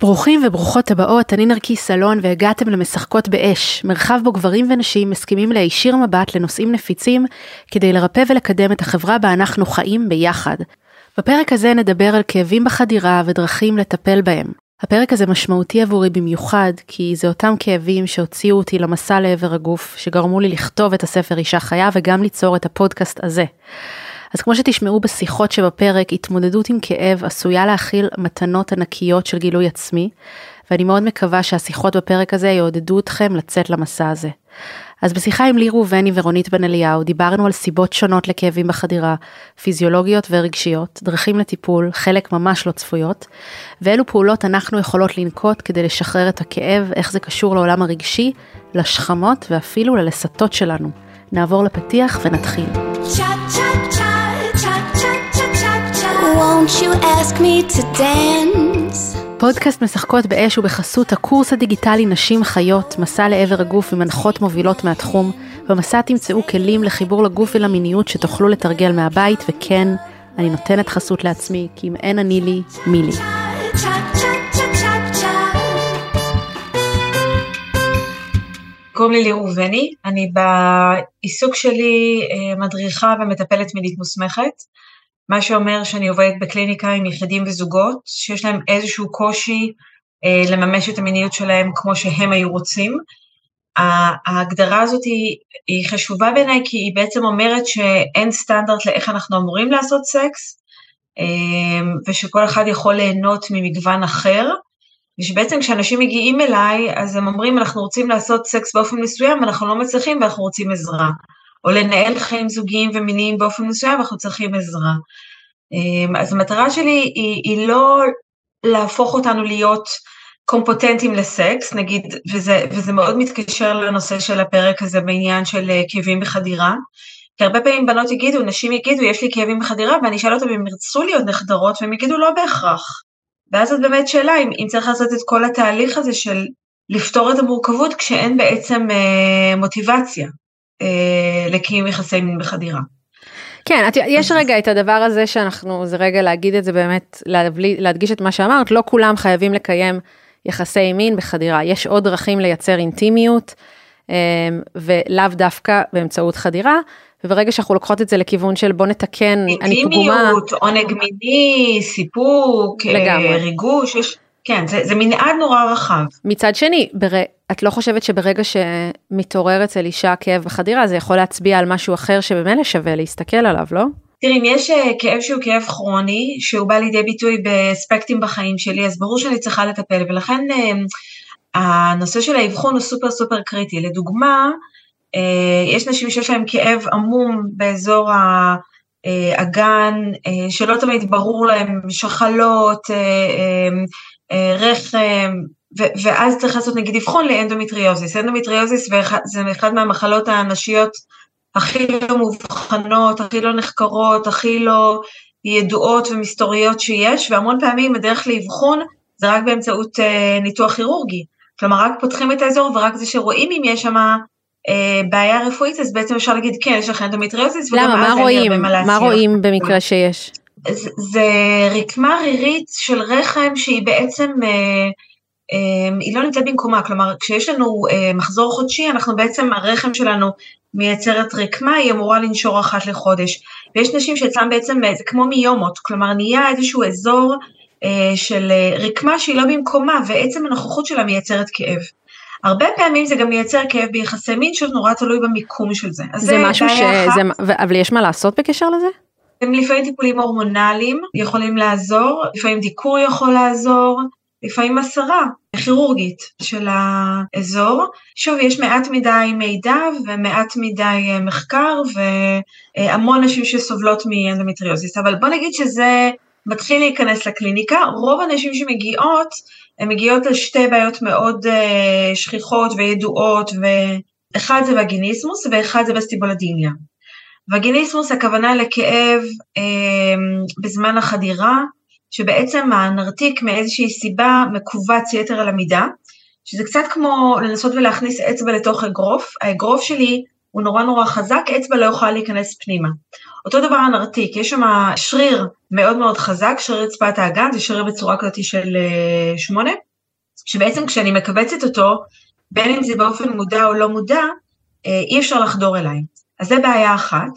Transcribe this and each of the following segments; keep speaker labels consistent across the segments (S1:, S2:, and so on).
S1: ברוכים וברוכות הבאות, אני נרקיס סלון והגעתם למשחקות באש, מרחב בו גברים ונשים מסכימים להישיר מבט לנושאים נפיצים כדי לרפא ולקדם את החברה בה אנחנו חיים ביחד. בפרק הזה נדבר על כאבים בחדירה ודרכים לטפל בהם. הפרק הזה משמעותי עבורי במיוחד, כי זה אותם כאבים שהוציאו אותי למסע לעבר הגוף, שגרמו לי לכתוב את הספר אישה חיה וגם ליצור את הפודקאסט הזה. אז כמו שתשמעו בשיחות שבפרק, התמודדות עם כאב עשויה להכיל מתנות ענקיות של גילוי עצמי, ואני מאוד מקווה שהשיחות בפרק הזה יעודדו אתכם לצאת למסע הזה. אז בשיחה עם לי ראובני ורונית בן אליהו דיברנו על סיבות שונות לכאבים בחדירה, פיזיולוגיות ורגשיות, דרכים לטיפול, חלק ממש לא צפויות, ואילו פעולות אנחנו יכולות לנקוט כדי לשחרר את הכאב, איך זה קשור לעולם הרגשי, לשכמות ואפילו ללסתות שלנו. נעבור לפתיח ונתחיל. Won't you פודקאסט משחקות באש ובחסות הקורס הדיגיטלי נשים חיות, מסע לעבר הגוף ומנחות מובילות מהתחום. במסע תמצאו כלים לחיבור לגוף ולמיניות שתוכלו לתרגל מהבית, וכן, אני נותנת חסות לעצמי, כי אם אין אני לי, מי לי.
S2: קוראים לי ליאור ראובני, אני בעיסוק שלי אה, מדריכה ומטפלת מינית מוסמכת. מה שאומר שאני עובדת בקליניקה עם יחידים וזוגות, שיש להם איזשהו קושי אה, לממש את המיניות שלהם כמו שהם היו רוצים. ההגדרה הזאת היא, היא חשובה בעיניי כי היא בעצם אומרת שאין סטנדרט לאיך אנחנו אמורים לעשות סקס, אה, ושכל אחד יכול ליהנות ממגוון אחר, ושבעצם כשאנשים מגיעים אליי, אז הם אומרים, אנחנו רוצים לעשות סקס באופן מסוים, אנחנו לא מצליחים ואנחנו רוצים עזרה. או לנהל חיים זוגיים ומיניים באופן מסוים, אנחנו צריכים עזרה. אמ, אז המטרה שלי היא, היא לא להפוך אותנו להיות קומפוטנטים לסקס, נגיד, וזה, וזה מאוד מתקשר לנושא של הפרק הזה בעניין של אה, כאבים בחדירה, כי הרבה פעמים בנות יגידו, נשים יגידו, יש לי כאבים בחדירה, ואני אשאל אותם אם ירצו להיות נחדרות, והם יגידו לא בהכרח. ואז זאת באמת שאלה, אם, אם צריך לעשות את כל התהליך הזה של לפתור את המורכבות כשאין בעצם אה, מוטיבציה. אה, לקיום יחסי מין בחדירה.
S1: כן, את, יש רגע את הדבר הזה שאנחנו, זה רגע להגיד את זה באמת, להדגיש את מה שאמרת, לא כולם חייבים לקיים יחסי מין בחדירה, יש עוד דרכים לייצר אינטימיות, אה, ולאו דווקא באמצעות חדירה, וברגע שאנחנו לוקחות את זה לכיוון של בוא נתקן,
S2: אני פגומה. אינטימיות, עונג מיני, סיפוק, אה, לגמרי. ריגוש, יש... כן, זה, זה מנעד נורא רחב.
S1: מצד שני, בר... את לא חושבת שברגע שמתעורר אצל אישה כאב בחדירה, זה יכול להצביע על משהו אחר שבמילא שווה להסתכל עליו, לא?
S2: תראי, אם יש אה, כאב שהוא כאב כרוני, שהוא בא לידי ביטוי באספקטים בחיים שלי, אז ברור שאני צריכה לטפל, ולכן אה, הנושא של האבחון הוא סופר סופר קריטי. לדוגמה, אה, יש נשים שיש להן כאב עמום באזור האגן, שלא תמיד ברור להם, שחלות, רחם, ואז צריך לעשות נגיד אבחון לאנדומטריוזיס. אנדומטריוזיס זה אחד מהמחלות הנשיות הכי לא מאובחנות, הכי לא נחקרות, הכי לא ידועות ומסתוריות שיש, והמון פעמים הדרך לאבחון זה רק באמצעות אה, ניתוח כירורגי. כלומר, רק פותחים את האזור ורק זה שרואים אם יש שם אה, בעיה רפואית, אז בעצם אפשר להגיד, כן, יש לך אנדומטריוזיס,
S1: הרבה מה להציע. מה רואים במקרה שיש?
S2: זה, רקמה רירית של רחם שהיא בעצם, אה, אה, היא לא נמצאת במקומה, כלומר כשיש לנו אה, מחזור חודשי, אנחנו בעצם, הרחם שלנו מייצרת רקמה, היא אמורה לנשור אחת לחודש. ויש נשים שאצלם בעצם, זה כמו מיומות, כלומר נהיה איזשהו אזור של רקמה שהיא לא במקומה, ועצם הנוכחות שלה מייצרת כאב. הרבה פעמים זה גם מייצר כאב ביחסי מין, שזה נורא תלוי במיקום של זה.
S1: זה, זה משהו ש... זה... אבל יש מה לעשות בקשר לזה?
S2: הם לפעמים טיפולים הורמונליים יכולים לעזור, לפעמים דיקור יכול לעזור, לפעמים הסרה כירורגית של האזור. שוב, יש מעט מדי מידע ומעט מדי אה, מחקר והמון נשים שסובלות מאנדומטריוזיס, אבל בוא נגיד שזה מתחיל להיכנס לקליניקה, רוב הנשים שמגיעות, הן מגיעות על שתי בעיות מאוד אה, שכיחות וידועות, ואחד זה וגיניסמוס ואחד זה וסטיבולודיניה. וגיניסמוס הכוונה לכאב אה, בזמן החדירה, שבעצם הנרתיק מאיזושהי סיבה מכווץ יתר על המידה, שזה קצת כמו לנסות ולהכניס אצבע לתוך אגרוף, האגרוף שלי הוא נורא נורא חזק, אצבע לא יכולה להיכנס פנימה. אותו דבר הנרתיק, יש שם שריר מאוד מאוד חזק, שריר רצפת האגן, זה שריר בצורה כזאת של אה, שמונה, שבעצם כשאני מכווצת אותו, בין אם זה באופן מודע או לא מודע, אה, אי אפשר לחדור אליי. אז זה בעיה אחת,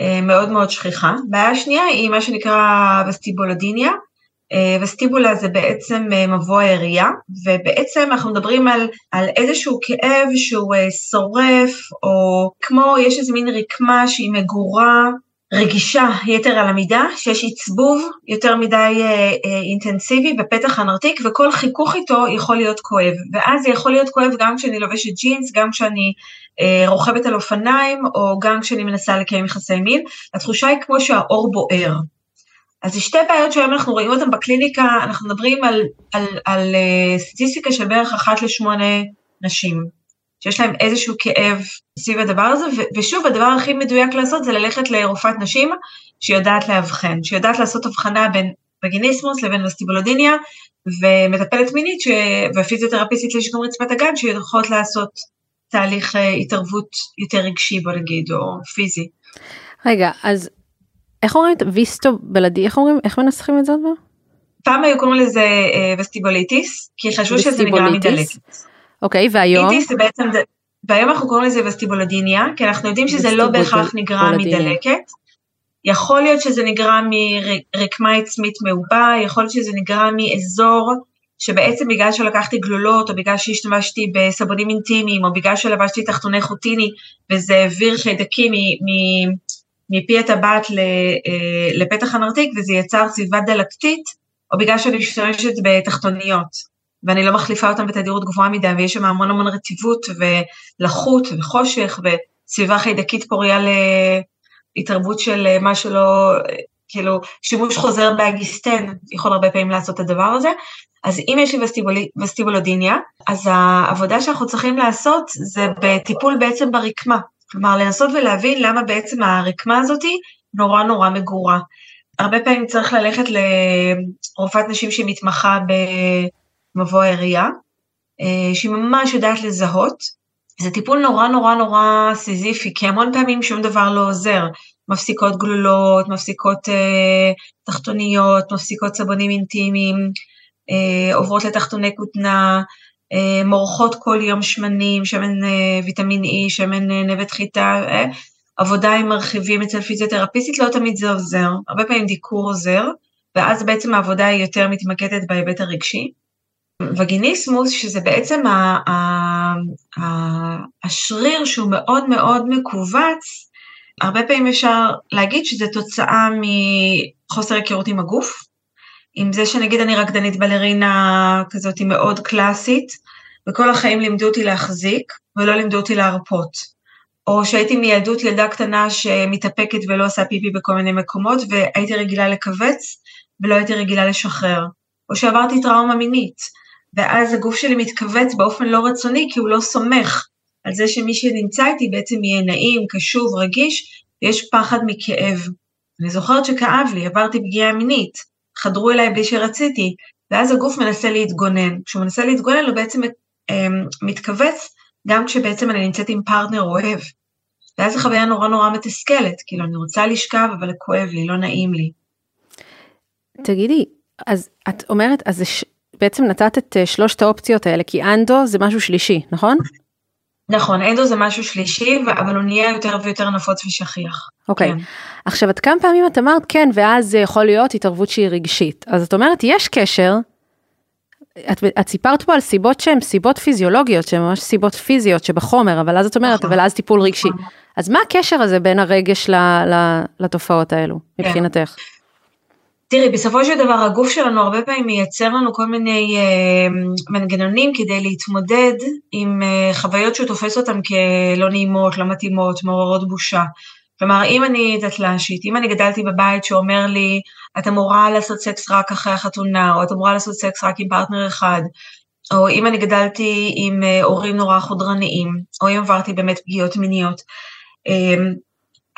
S2: אה, מאוד מאוד שכיחה. בעיה שנייה היא מה שנקרא וסטיבולודיניה. אה, וסטיבולה זה בעצם מבוא העירייה, ובעצם אנחנו מדברים על, על איזשהו כאב שהוא שורף, או כמו יש איזה מין רקמה שהיא מגורה, רגישה יתר על המידה, שיש עצבוב יותר מדי אה, אה, אינטנסיבי בפתח הנרתיק, וכל חיכוך איתו יכול להיות כואב. ואז זה יכול להיות כואב גם כשאני לובשת ג'ינס, גם כשאני אה, רוכבת על אופניים, או גם כשאני מנסה לקיים יחסי מין. התחושה היא כמו שהאור בוער. אז זה שתי בעיות שהיום אנחנו רואים אותן בקליניקה, אנחנו מדברים על, על, על, על אה, סטטיסטיקה של בערך אחת לשמונה נשים. שיש להם איזשהו כאב סביב הדבר הזה, ו- ושוב, הדבר הכי מדויק לעשות זה ללכת לרופאת נשים שיודעת לאבחן, שיודעת לעשות הבחנה בין וגיניסמוס לבין וסטיבולודיניה, ומטפלת מינית ש... ופיזיותרפיסטית לשיקום רצפת הגן, שיכולות לעשות תהליך אה, התערבות יותר רגשי, בוא נגיד, או פיזי.
S1: רגע, אז איך אומרים את ויסטו בלעדי, איך אומרים, איך מנסחים את זה עוד פעם?
S2: פעם היו קוראים לזה אה, וסטיבוליטיס, כי חשבו שזה נגרם מדלקת.
S1: אוקיי, והיום?
S2: איטיס זה בעצם, והיום אנחנו קוראים לזה וסטיבולודיניה, כי אנחנו יודעים שזה לא בהכרח נגרם מדלקת. יכול להיות שזה נגרם מרקמה עצמית מעובה, יכול להיות שזה נגרם מאזור שבעצם בגלל שלקחתי גלולות, או בגלל שהשתמשתי בסבונים אינטימיים, או בגלל שלבשתי תחתוני חוטיני, וזה העביר חיידקים מפי הטבעת אה, לפתח הנרתיק, וזה יצר סביבה דלקתית, או בגלל שאני משתמשת בתחתוניות. ואני לא מחליפה אותם בתדירות גבוהה מדי, ויש שם המון המון רטיבות ולחות וחושך וסביבה חיידקית פוריה להתערבות של מה שלא, כאילו, שימוש חוזר באגיסטן יכול הרבה פעמים לעשות את הדבר הזה. אז אם יש לי וסטיבולודיניה, אז העבודה שאנחנו צריכים לעשות זה בטיפול בעצם ברקמה. כלומר, לנסות ולהבין למה בעצם הרקמה הזאתי נורא נורא מגורה. הרבה פעמים צריך ללכת לרופאת נשים שמתמחה ב... מבוא העירייה, אה, שהיא ממש יודעת לזהות. זה טיפול נורא נורא נורא סיזיפי, כי המון פעמים שום דבר לא עוזר. מפסיקות גלולות, מפסיקות אה, תחתוניות, מפסיקות סבונים אינטימיים, אה, עוברות לתחתוני כותנה, אה, מורחות כל יום שמנים, שמן אה, ויטמין E, שמן אה, נבט חיטה, אה, עבודה עם מרחיבים אצל פיזיותרפיסטית, לא תמיד זה עוזר, הרבה פעמים דיקור עוזר, ואז בעצם העבודה היא יותר מתמקדת בהיבט הרגשי. וגיניסמוס, שזה בעצם ה, ה, ה, השריר שהוא מאוד מאוד מכווץ, הרבה פעמים אפשר להגיד שזה תוצאה מחוסר היכרות עם הגוף, עם זה שנגיד אני רקדנית בלרינה כזאת מאוד קלאסית, וכל החיים לימדו אותי להחזיק, ולא לימדו אותי להרפות. או שהייתי מילדות ילדה קטנה שמתאפקת ולא עושה פיפי בכל מיני מקומות, והייתי רגילה לכווץ, ולא הייתי רגילה לשחרר. או שעברתי טראומה מינית, ואז הגוף שלי מתכווץ באופן לא רצוני, כי הוא לא סומך על זה שמי שנמצא איתי בעצם יהיה נעים, קשוב, רגיש, ויש פחד מכאב. אני זוכרת שכאב לי, עברתי פגיעה מינית, חדרו אליי בלי שרציתי, ואז הגוף מנסה להתגונן. כשהוא מנסה להתגונן, הוא בעצם אמ, מתכווץ גם כשבעצם אני נמצאת עם פרטנר אוהב. ואז זו חוויה נורא נורא מתסכלת, כאילו אני רוצה לשכב, אבל כואב לי, לא נעים לי.
S1: תגידי, אז את אומרת, אז זה. בעצם נתת את אה, שלושת האופציות האלה, כי אנדו זה משהו שלישי, נכון?
S2: נכון, אנדו זה משהו שלישי, אבל הוא נהיה יותר ויותר נפוץ ושכיח.
S1: אוקיי. כן. עכשיו, את כמה פעמים את אמרת, כן, ואז זה יכול להיות התערבות שהיא רגשית. אז את אומרת, יש קשר, את, את סיפרת פה על סיבות שהן סיבות פיזיולוגיות, שהן ממש סיבות פיזיות שבחומר, אבל אז את אומרת, נכון. אבל אז טיפול רגשי. נכון. אז מה הקשר הזה בין הרגש ל, ל, לתופעות האלו, כן.
S2: תראי, בסופו של דבר הגוף שלנו הרבה פעמים מייצר לנו כל מיני אה, מנגנונים כדי להתמודד עם אה, חוויות שהוא תופס אותן כלא נעימות, לא מתאימות, מעוררות בושה. כלומר, אם אני דתל"שית, אם אני גדלתי בבית שאומר לי, את אמורה לעשות סקס רק אחרי החתונה, או את אמורה לעשות סקס רק עם פרטנר אחד, או אם אני גדלתי עם אה, הורים נורא חודרניים, או אם עברתי באמת פגיעות מיניות, אה,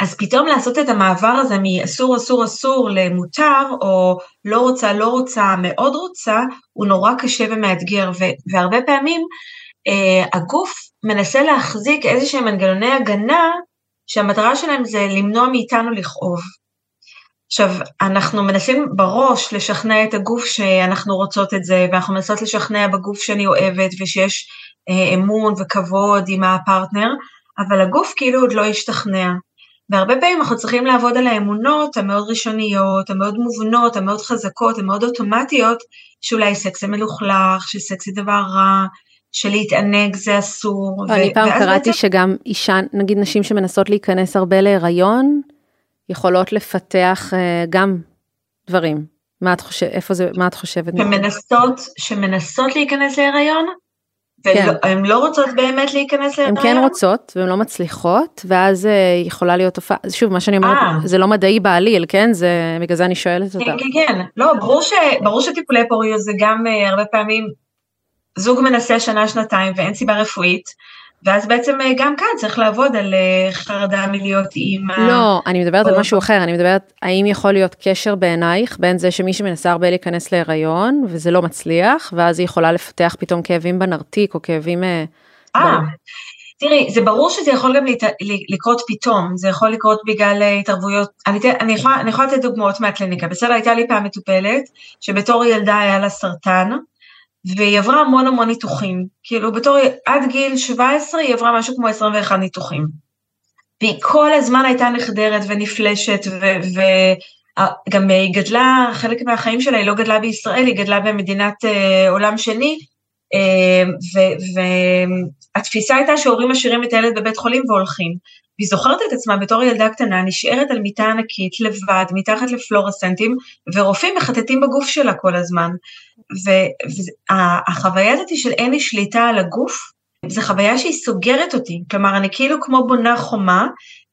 S2: אז פתאום לעשות את המעבר הזה מאסור אסור אסור למותר, או לא רוצה לא רוצה, מאוד רוצה, הוא נורא קשה ומאתגר, והרבה פעמים אה, הגוף מנסה להחזיק איזה שהם מנגנוני הגנה, שהמטרה שלהם זה למנוע מאיתנו לכאוב. עכשיו, אנחנו מנסים בראש לשכנע את הגוף שאנחנו רוצות את זה, ואנחנו מנסות לשכנע בגוף שאני אוהבת ושיש אה, אמון וכבוד עם הפרטנר, אבל הגוף כאילו עוד לא השתכנע. והרבה פעמים אנחנו צריכים לעבוד על האמונות המאוד ראשוניות, המאוד מובנות, המאוד חזקות, המאוד אוטומטיות, שאולי סקס זה מלוכלך, שסקס זה דבר רע, שלהתענג זה אסור.
S1: אני פעם קראתי בעצם... שגם אישה, נגיד נשים שמנסות להיכנס הרבה להיריון, יכולות לפתח uh, גם דברים. מה את חושבת, איפה זה, מה את חושבת?
S2: שמנסות, שמנסות להיכנס להיריון, כן. הן לא רוצות באמת להיכנס להיריון?
S1: הן כן רוצות והן לא מצליחות ואז uh, יכולה להיות תופעה, שוב מה שאני אומרת 아. אה. זה לא מדעי בעליל כן זה בגלל זה אני שואלת אותה.
S2: כן כן כן לא ברור, ש, ברור שטיפולי פוריות זה גם uh, הרבה פעמים זוג מנסה שנה שנתיים ואין סיבה רפואית ואז בעצם אה, גם כאן צריך לעבוד על אה, חרדה מלהיות אימא.
S1: לא, אני מדברת על משהו אחר, אני מדברת האם יכול להיות קשר בעינייך בין זה שמי שמנסה הרבה להיכנס להיריון וזה לא מצליח, ואז היא יכולה לפתח פתאום כאבים בנרתיק או כאבים...
S2: אה, אה תראי, זה ברור שזה יכול גם לקרות פתאום, זה יכול לקרות בגלל התערבויות, אני, אני, יכולה, אני יכולה לתת דוגמאות מהקליניקה, בסדר, הייתה לי פעם מטופלת שבתור ילדה היה לה סרטן, והיא עברה המון המון ניתוחים, כאילו בתור, עד גיל 17 היא עברה משהו כמו 21 ניתוחים. והיא כל הזמן הייתה נחדרת ונפלשת, וגם היא גדלה, חלק מהחיים שלה היא לא גדלה בישראל, היא גדלה במדינת אה, עולם שני, אה, והתפיסה הייתה שהורים משאירים את הילד בבית חולים והולכים. והיא זוכרת את עצמה בתור ילדה קטנה, נשארת על מיטה ענקית, לבד, מתחת לפלורסנטים, ורופאים מחטטים בגוף שלה כל הזמן. והחוויה הזאת של אין לי שליטה על הגוף, זו חוויה שהיא סוגרת אותי. כלומר, אני כאילו כמו בונה חומה,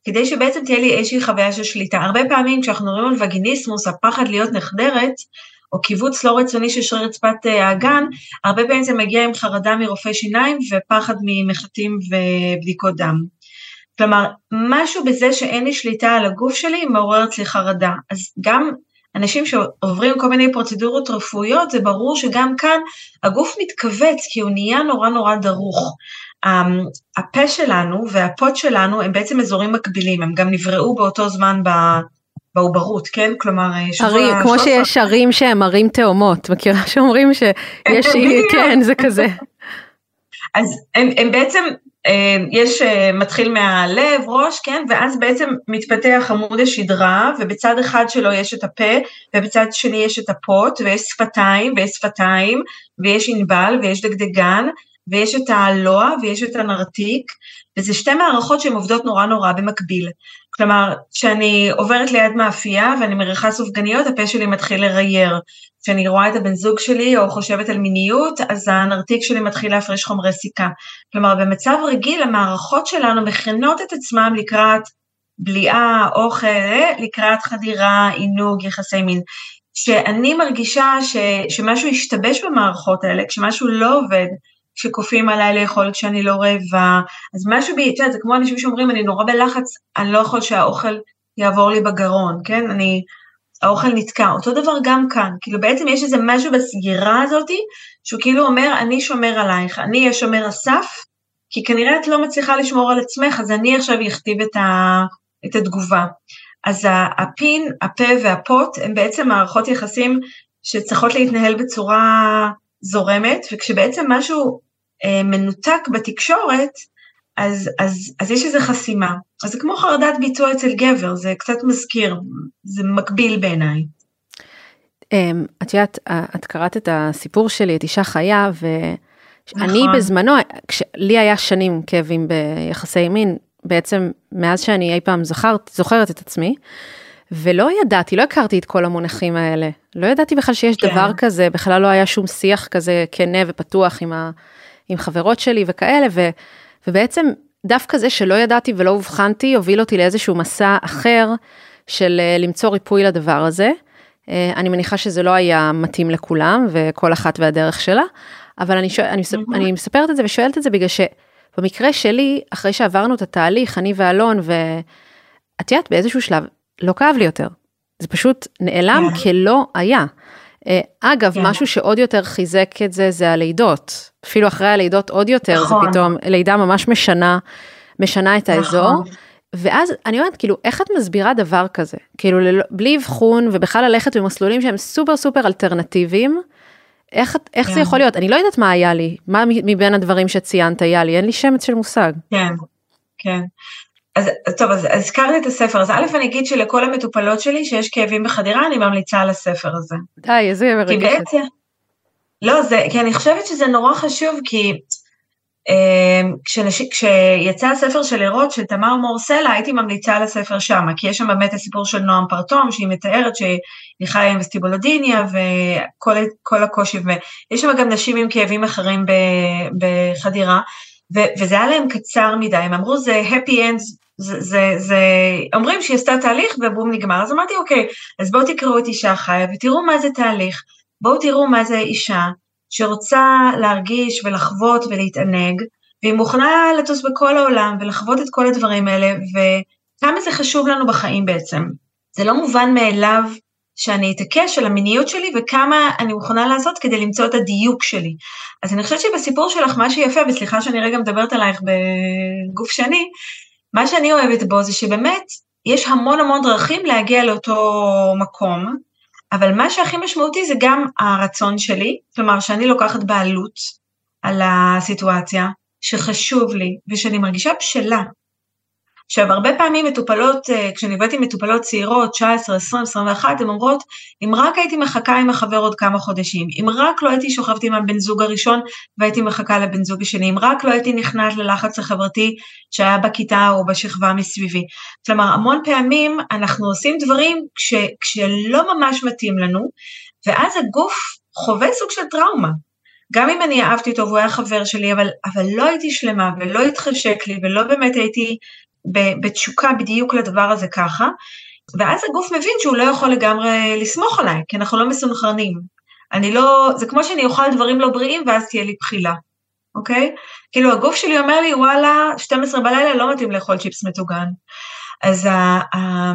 S2: כדי שבעצם תהיה לי איזושהי חוויה של שליטה. הרבה פעמים כשאנחנו מדברים על וגיניסמוס, הפחד להיות נחדרת, או קיבוץ לא רצוני של שריר רצפת אה, האגן, הרבה פעמים זה מגיע עם חרדה מרופא שיניים ופחד ממחטים ובדיקות דם. כלומר, משהו בזה שאין לי שליטה על הגוף שלי מעורר אצלי חרדה. אז גם אנשים שעוברים כל מיני פרוצדורות רפואיות, זה ברור שגם כאן הגוף מתכווץ, כי הוא נהיה נורא נורא דרוך. אמ, הפה שלנו והפוט שלנו הם בעצם אזורים מקבילים, הם גם נבראו באותו זמן. בעוברות, כן? כלומר,
S1: אה, שבוע... ערים, כמו שיש ערים שהם ערים תאומות, מכירה שאומרים שיש, כן, זה כזה.
S2: אז הם, הם בעצם אה, יש, אה, מתחיל מהלב, ראש, כן, ואז בעצם מתפתח עמוד השדרה, ובצד אחד שלו יש את הפה, ובצד שני יש את הפוט, ויש שפתיים, ויש שפתיים, ויש ענבל, ויש דגדגן, ויש את הלוע, ויש את הנרתיק, וזה שתי מערכות שהן עובדות נורא נורא במקביל. כלומר, כשאני עוברת ליד מאפייה ואני מריחה סופגניות, הפה שלי מתחיל לרייר. כשאני רואה את הבן זוג שלי או חושבת על מיניות, אז הנרתיק שלי מתחיל להפריש חומרי סיכה. כלומר, במצב רגיל המערכות שלנו מכינות את עצמם לקראת בליעה, אוכל, לקראת חדירה, עינוג, יחסי מין. כשאני מרגישה ש, שמשהו השתבש במערכות האלה, כשמשהו לא עובד, כשכופים עליי לאכול כשאני לא רעבה, אז משהו בי, את יודעת, זה כמו אנשים שאומרים, אני נורא בלחץ, אני לא יכול שהאוכל יעבור לי בגרון, כן? אני, האוכל נתקע. אותו דבר גם כאן, כאילו בעצם יש איזה משהו בסגירה הזאתי, שהוא כאילו אומר, אני שומר עלייך, אני אהיה שומר הסף, כי כנראה את לא מצליחה לשמור על עצמך, אז אני עכשיו אכתיב את, ה, את התגובה. אז הפין, הפה והפוט הם בעצם מערכות יחסים שצריכות להתנהל בצורה זורמת, וכשבעצם משהו אה, מנותק בתקשורת, אז, אז, אז יש איזו חסימה. אז זה כמו חרדת ביצוע אצל גבר, זה קצת מזכיר, זה מקביל בעיניי.
S1: אמ, את יודעת, את קראת את הסיפור שלי, את אישה חיה, ואני נכון. בזמנו, לי היה שנים כאבים ביחסי מין, בעצם מאז שאני אי פעם זכרת, זוכרת את עצמי, ולא ידעתי, לא הכרתי את כל המונחים האלה. לא ידעתי בכלל שיש כן. דבר כזה, בכלל לא היה שום שיח כזה כנה ופתוח עם, ה, עם חברות שלי וכאלה, ו, ובעצם דווקא זה שלא ידעתי ולא אובחנתי, הוביל אותי לאיזשהו מסע אחר של אה, למצוא ריפוי לדבר הזה. אה, אני מניחה שזה לא היה מתאים לכולם, וכל אחת והדרך שלה, אבל אני, שואל, אני. אני מספרת את זה ושואלת את זה בגלל שבמקרה שלי, אחרי שעברנו את התהליך, אני ואלון, ואת יודעת, באיזשהו שלב, לא כאב לי יותר. זה פשוט נעלם yeah. כן. כלא היה. אה, אגב, yeah. כן. משהו שעוד יותר חיזק את זה, זה הלידות. אפילו אחרי הלידות עוד יותר, נכון. זה פתאום, לידה ממש משנה, משנה את האזור. נכון. ואז אני אומרת, כאילו, איך את מסבירה דבר כזה? כאילו, ללא, בלי אבחון ובכלל ללכת במסלולים שהם סופר סופר אלטרנטיביים, איך, איך כן. זה יכול להיות? אני לא יודעת מה היה לי, מה מבין הדברים שציינת היה לי, אין לי שמץ של מושג.
S2: כן, כן. אז טוב, אז הזכרתי את הספר, אז א' אני אגיד שלכל המטופלות שלי שיש כאבים בחדירה, אני ממליצה על הספר הזה.
S1: די, איזה מרגשת. כי בעצם,
S2: לא, זה, כי אני חושבת שזה נורא חשוב, כי אמ, כשנש... כשיצא הספר של ערות של תמר מור סלע, הייתי ממליצה על הספר שמה, כי יש שם באמת הסיפור של נועם פרטום, שהיא מתארת שהיא חיה עם וסטיבולודיניה וכל הקושי, ויש שם גם נשים עם כאבים אחרים בחדירה, ו... וזה היה להם קצר מדי, הם אמרו זה happy end, זה, זה, זה, אומרים שהיא עשתה תהליך ובום נגמר, אז אמרתי אוקיי, אז בואו תקראו את אישה חיה ותראו מה זה תהליך, בואו תראו מה זה אישה, שרוצה להרגיש ולחוות ולהתענג, והיא מוכנה לטוס בכל העולם ולחוות את כל הדברים האלה, וכמה זה חשוב לנו בחיים בעצם. זה לא מובן מאליו שאני אתעקש על המיניות שלי וכמה אני מוכנה לעשות כדי למצוא את הדיוק שלי. אז אני חושבת שבסיפור שלך מה שיפה, וסליחה שאני רגע מדברת עלייך בגוף שני, מה שאני אוהבת בו זה שבאמת יש המון המון דרכים להגיע לאותו מקום, אבל מה שהכי משמעותי זה גם הרצון שלי, כלומר שאני לוקחת בעלות על הסיטואציה, שחשוב לי ושאני מרגישה בשלה. עכשיו, הרבה פעמים מטופלות, אה, כשאני עובדת עם מטופלות צעירות, 19, 20, 21, הן אומרות, אם רק הייתי מחכה עם החבר עוד כמה חודשים, אם רק לא הייתי שוכבת עם הבן זוג הראשון והייתי מחכה לבן זוג השני, אם רק לא הייתי נכנעת ללחץ החברתי שהיה בכיתה או בשכבה מסביבי. כלומר, המון פעמים אנחנו עושים דברים כש, כשלא ממש מתאים לנו, ואז הגוף חווה סוג של טראומה. גם אם אני אהבתי אותו והוא היה חבר שלי, אבל, אבל לא הייתי שלמה ולא התחשק לי ולא באמת הייתי בתשוקה בדיוק לדבר הזה ככה, ואז הגוף מבין שהוא לא יכול לגמרי לסמוך עליי, כי אנחנו לא מסונכרנים. אני לא, זה כמו שאני אוכל דברים לא בריאים ואז תהיה לי בחילה, אוקיי? כאילו הגוף שלי אומר לי, וואלה, 12 בלילה לא מתאים לאכול צ'יפס מטוגן. אז, ה, ה,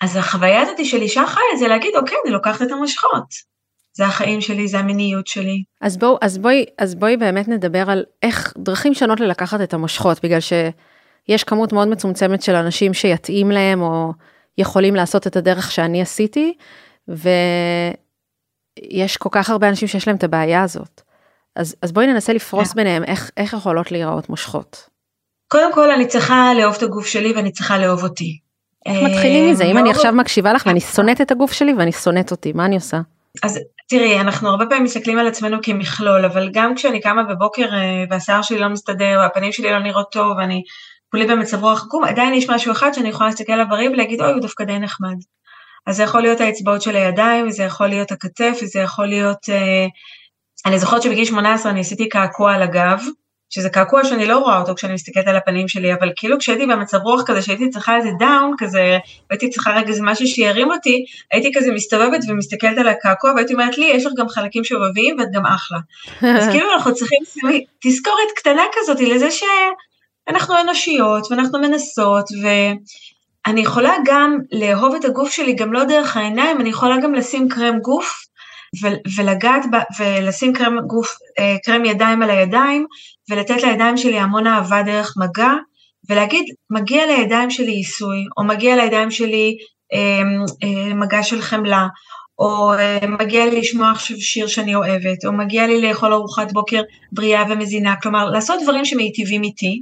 S2: אז החוויה הזאת של אישה חיה זה להגיד, אוקיי, אני לוקחת את המשכות. זה החיים שלי, זה המיניות שלי.
S1: אז, בוא, אז, בואי, אז בואי באמת נדבר על איך, דרכים שונות ללקחת את המושכות, בגלל ש... יש כמות מאוד מצומצמת של אנשים שיתאים להם או יכולים לעשות את הדרך שאני עשיתי, ויש כל כך הרבה אנשים שיש להם את הבעיה הזאת. אז, אז בואי ננסה לפרוס yeah. כן. ביניהם איך, איך יכולות להיראות מושכות.
S2: קודם כל אני צריכה לאהוב את הגוף שלי ואני צריכה לאהוב אותי.
S1: איך מתחילים מזה? אם אה, אני עכשיו מקשיבה לך ואני שונאת את הגוף שלי ואני שונאת אותי, מה אני עושה?
S2: אז תראי, אנחנו הרבה פעמים מסתכלים על עצמנו כמכלול, אבל גם כשאני קמה בבוקר אה, והשיער שלי לא מסתדר, והפנים שלי לא נראות טוב, ואני כולי במצב רוח עקום, עדיין יש משהו אחד שאני יכולה להסתכל על הברים ולהגיד, אוי, הוא דווקא די נחמד. אז זה יכול להיות האצבעות של הידיים, וזה יכול להיות הכתף, וזה יכול להיות... אה, אני זוכרת שבגיל 18 אני עשיתי קעקוע על הגב, שזה קעקוע שאני לא רואה אותו כשאני מסתכלת על הפנים שלי, אבל כאילו כשהייתי במצב רוח כזה, שהייתי צריכה איזה דאון כזה, והייתי צריכה רגע איזה משהו שירים אותי, הייתי כזה מסתובבת ומסתכלת על הקעקוע, והייתי אומרת לי, יש לך גם חלקים שובבים ואת גם אחלה. אז כאילו אנחנו צריכים תזכורת קטנה כזאת לזה ש... אנחנו אנושיות ואנחנו מנסות ואני יכולה גם לאהוב את הגוף שלי גם לא דרך העיניים, אני יכולה גם לשים קרם גוף ולגעת ב- ולשים קרם גוף, אה, קרם ידיים על הידיים ולתת לידיים שלי המון אהבה דרך מגע ולהגיד מגיע לידיים שלי עיסוי או מגיע לידיים שלי אה, אה, מגע של חמלה או אה, מגיע לי לשמוע עכשיו שיר שאני אוהבת, או מגיע לי לאכול ארוחת בוקר בריאה ומזינה, כלומר לעשות דברים שמיטיבים איתי,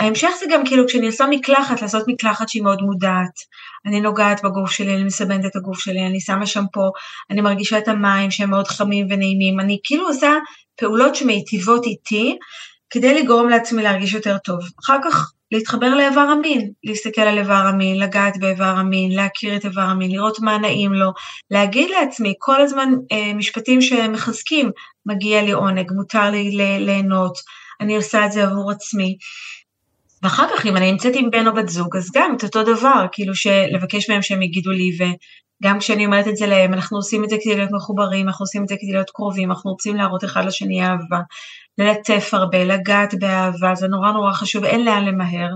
S2: ההמשך זה גם כאילו כשאני עושה מקלחת, לעשות מקלחת שהיא מאוד מודעת. אני נוגעת בגוף שלי, אני מסבנת את הגוף שלי, אני שמה שם פה, אני מרגישה את המים שהם מאוד חמים ונעימים, אני כאילו עושה פעולות שמיטיבות איתי כדי לגרום לעצמי להרגיש יותר טוב. אחר כך להתחבר לאיבר המין, להסתכל על איבר המין, לגעת באיבר המין, להכיר את איבר המין, לראות מה נעים לו, להגיד לעצמי כל הזמן אה, משפטים שמחזקים, מגיע לי עונג, מותר לי ליהנות, אני עושה את זה עבור עצמי. ואחר כך אם אני נמצאת עם בן או בת זוג, אז גם את אותו דבר, כאילו לבקש מהם שהם יגידו לי, וגם כשאני אומרת את זה להם, אנחנו עושים את זה כדי להיות מחוברים, אנחנו עושים את זה כדי להיות קרובים, אנחנו רוצים להראות אחד לשני אהבה, ללטף הרבה, לגעת באהבה, זה נורא נורא חשוב, אין לאן למהר.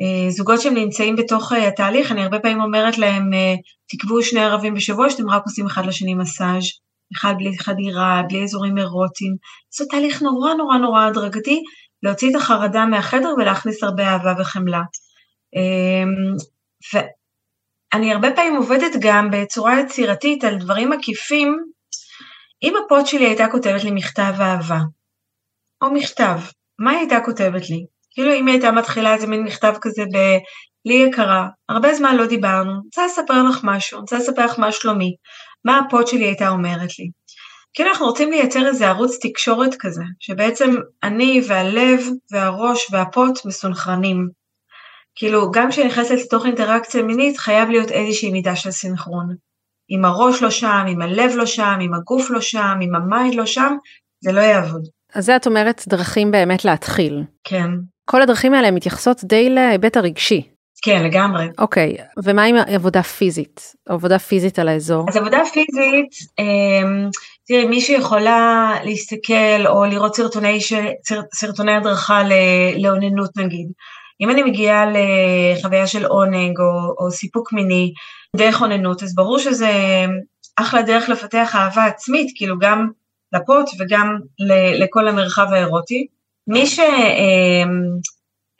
S2: אה, זוגות שהם נמצאים בתוך אה, התהליך, אני הרבה פעמים אומרת להם, אה, תקבעו שני ערבים בשבוע שאתם רק עושים אחד לשני מסאז', אחד בלי חדירה, בלי אזורים אירוטיים. זה תהליך נורא נורא נורא הדרגתי, להוציא את החרדה מהחדר ולהכניס הרבה אהבה וחמלה. אמ, ואני הרבה פעמים עובדת גם בצורה יצירתית על דברים עקיפים. אם הפוט שלי הייתה כותבת לי מכתב אהבה, או מכתב, מה היא הייתה כותבת לי? כאילו אם היא הייתה מתחילה איזה מין מכתב כזה ב... לי יקרה, הרבה זמן לא דיברנו, אני רוצה לספר לך משהו, אני רוצה לספר לך מה שלומי, מה הפוט שלי הייתה אומרת לי. כאילו אנחנו רוצים לייצר איזה ערוץ תקשורת כזה, שבעצם אני והלב והראש והפוט מסונכרנים. כאילו, גם כשאני נכנסת לתוך אינטראקציה מינית, חייב להיות איזושהי מידה של סינכרון. אם הראש לא שם, אם הלב לא שם, אם הגוף לא שם, אם ה mind לא שם, זה לא יעבוד.
S1: אז זה את אומרת דרכים באמת להתחיל.
S2: כן.
S1: כל הדרכים האלה מתייחסות די להיבט הרגשי.
S2: כן, לגמרי.
S1: אוקיי, ומה עם עבודה פיזית? עבודה פיזית על האזור?
S2: אז עבודה פיזית, אה, תראי, מי שיכולה להסתכל או לראות סרטוני, ש... סרטוני הדרכה לאוננות נגיד, אם אני מגיעה לחוויה של עונג או, או סיפוק מיני דרך אוננות, אז ברור שזה אחלה דרך לפתח אהבה עצמית, כאילו גם לפוט וגם לכל המרחב האירוטי. מי שזה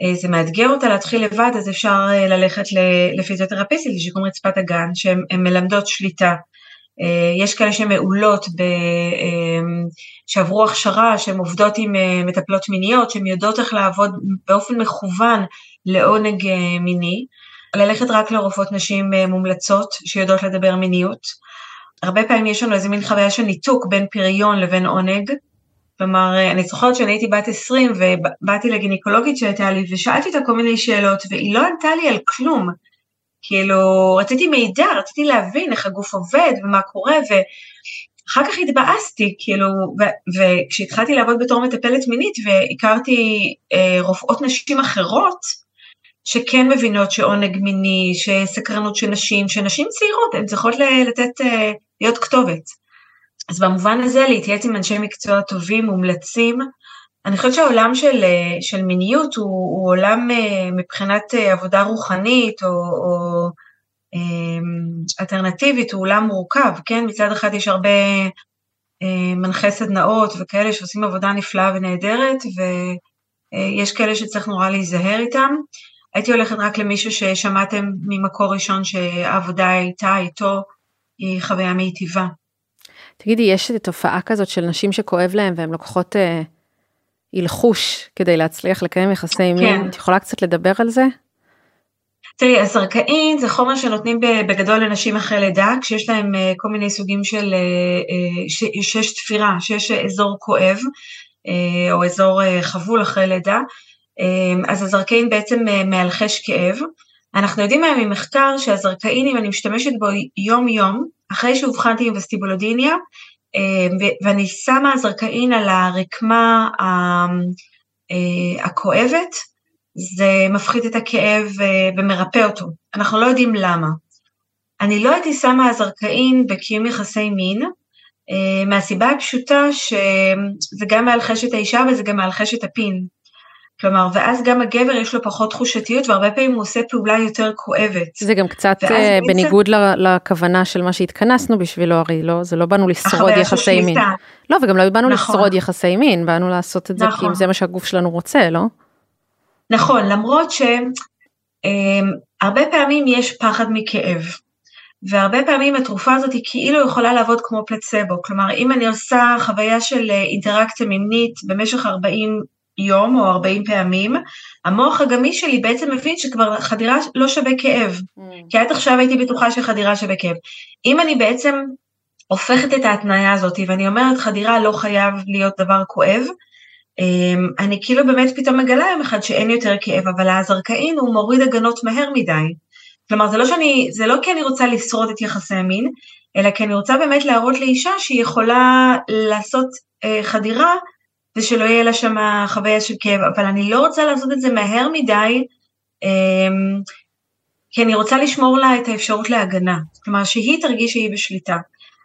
S2: אה, מאתגר אותה להתחיל לבד, אז אפשר אה, ללכת לפיזיותרפיסטית, לשיקום רצפת הגן, שהן מלמדות שליטה. אה, יש כאלה שהן מעולות, ב, שעברו הכשרה, שהן עובדות עם מטפלות מיניות, שהן יודעות איך לעבוד באופן מכוון לעונג מיני. ללכת רק לרופאות נשים מומלצות שיודעות לדבר מיניות. הרבה פעמים יש לנו איזה מין חוויה של ניתוק בין פריון לבין עונג. כלומר, אני זוכרת שאני הייתי בת 20 ובאתי לגינקולוגית שהייתה לי ושאלתי אותה כל מיני שאלות והיא לא ענתה לי על כלום. כאילו, רציתי מידע, רציתי להבין איך הגוף עובד ומה קורה ואחר כך התבאסתי, כאילו, וכשהתחלתי לעבוד בתור מטפלת מינית והכרתי אה, רופאות נשים אחרות, שכן מבינות שעונג מיני, שסקרנות של נשים, שנשים צעירות, הן צריכות לתת, אה, להיות כתובת. אז במובן הזה להתייעץ עם אנשי מקצוע טובים, מומלצים. אני חושבת שהעולם של, אה, של מיניות הוא, הוא עולם אה, מבחינת עבודה רוחנית או, או אלטרנטיבית, הוא עולם מורכב, כן? מצד אחד יש הרבה מנחי סדנאות וכאלה שעושים עבודה נפלאה ונהדרת, ויש כאלה שצריך נורא להיזהר איתם. הייתי הולכת רק למישהו ששמעתם ממקור ראשון שהעבודה איתה, איתו, היא חוויה מיטיבה.
S1: תגידי, יש תופעה כזאת של נשים שכואב להן והן לוקחות אה, הלחוש כדי להצליח לקיים יחסי מין? כן. את יכולה קצת לדבר על זה?
S2: תראי, הזרקאין זה חומר שנותנים בגדול לנשים אחרי לידה, כשיש להם אה, כל מיני סוגים של, אה, שיש תפירה, שיש אזור כואב, או אזור חבול אחרי לידה, אז הזרקאין בעצם אה, מאלחש כאב. אנחנו יודעים היום ממחקר שהזרקאין, אם אני משתמשת בו יום-יום, אחרי שאובחנתי עם וסטיבולודיניה, אמ, ואני שמה זרקאין על הרקמה אה, הכואבת, זה מפחית את הכאב אה, ומרפא אותו. אנחנו לא יודעים למה. אני לא הייתי שמה הזרקאין בקיום יחסי מין, מהסיבה הפשוטה שזה גם מאלחש את האישה וזה גם מאלחש את הפין. כלומר, ואז גם הגבר יש לו פחות תחושתיות, והרבה פעמים הוא עושה פעולה יותר כואבת.
S1: זה גם קצת uh, בניגוד בעצם... לכוונה של מה שהתכנסנו בשבילו, הרי לא, זה לא באנו לשרוד יחסי מין. לא, וגם לא באנו נכון. לשרוד יחסי מין, באנו לעשות את זה נכון. כי זה מה שהגוף שלנו רוצה, לא?
S2: נכון, למרות שהרבה אמ, פעמים יש פחד מכאב. והרבה פעמים התרופה הזאת היא כאילו יכולה לעבוד כמו פלצבו, כלומר אם אני עושה חוויה של אה, אינטראקציה מינית במשך 40 יום או 40 פעמים, המוח הגמיש שלי בעצם מבין שכבר חדירה לא שווה כאב. Mm. כי עד עכשיו הייתי בטוחה שחדירה שווה כאב. אם אני בעצם הופכת את ההתניה הזאת ואני אומרת חדירה לא חייב להיות דבר כואב, אמ, אני כאילו באמת פתאום מגלה יום אחד שאין יותר כאב, אבל הזרקאין הוא מוריד הגנות מהר מדי. כלומר, זה לא שאני, זה לא כי אני רוצה לשרוד את יחסי המין, אלא כי אני רוצה באמת להראות לאישה שהיא יכולה לעשות אה, חדירה ושלא יהיה לה שם חוויה של כאב, אבל אני לא רוצה לעשות את זה מהר מדי, אמ, כי אני רוצה לשמור לה את האפשרות להגנה, כלומר שהיא תרגיש שהיא בשליטה,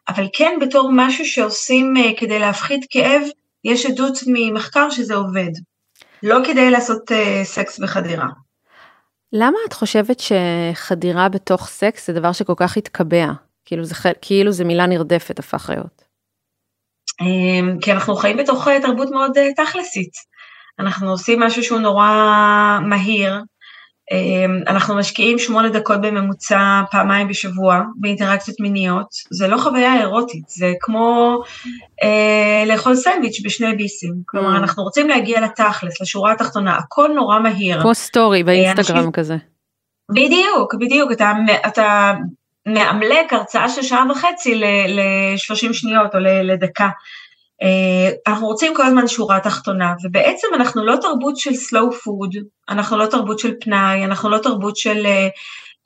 S2: אבל כן בתור משהו שעושים אה, כדי להפחית כאב, יש עדות ממחקר שזה עובד, לא כדי לעשות אה, סקס בחדירה.
S1: למה את חושבת שחדירה בתוך סקס זה דבר שכל כך התקבע? כאילו זה, כאילו זה מילה נרדפת הפך להיות.
S2: אמ, כי אנחנו חיים בתוך אה, תרבות מאוד אה, תכלסית. אנחנו עושים משהו שהוא נורא מהיר, אמ, אנחנו משקיעים שמונה דקות בממוצע פעמיים בשבוע באינטראקציות מיניות, זה לא חוויה אירוטית, זה כמו אה, לאכול סנדוויץ' בשני ביסים, כלומר mm. אנחנו רוצים להגיע לתכלס, לשורה התחתונה, הכל נורא מהיר.
S1: כמו סטורי באינסטגרם אנשים... כזה.
S2: בדיוק, בדיוק, אתה, אתה מאמלק הרצאה של שעה וחצי ל-30 שניות או לדקה. אה, אנחנו רוצים כל הזמן שורה תחתונה, ובעצם אנחנו לא תרבות של slow food, אנחנו לא תרבות של פנאי, אנחנו לא תרבות של... אה,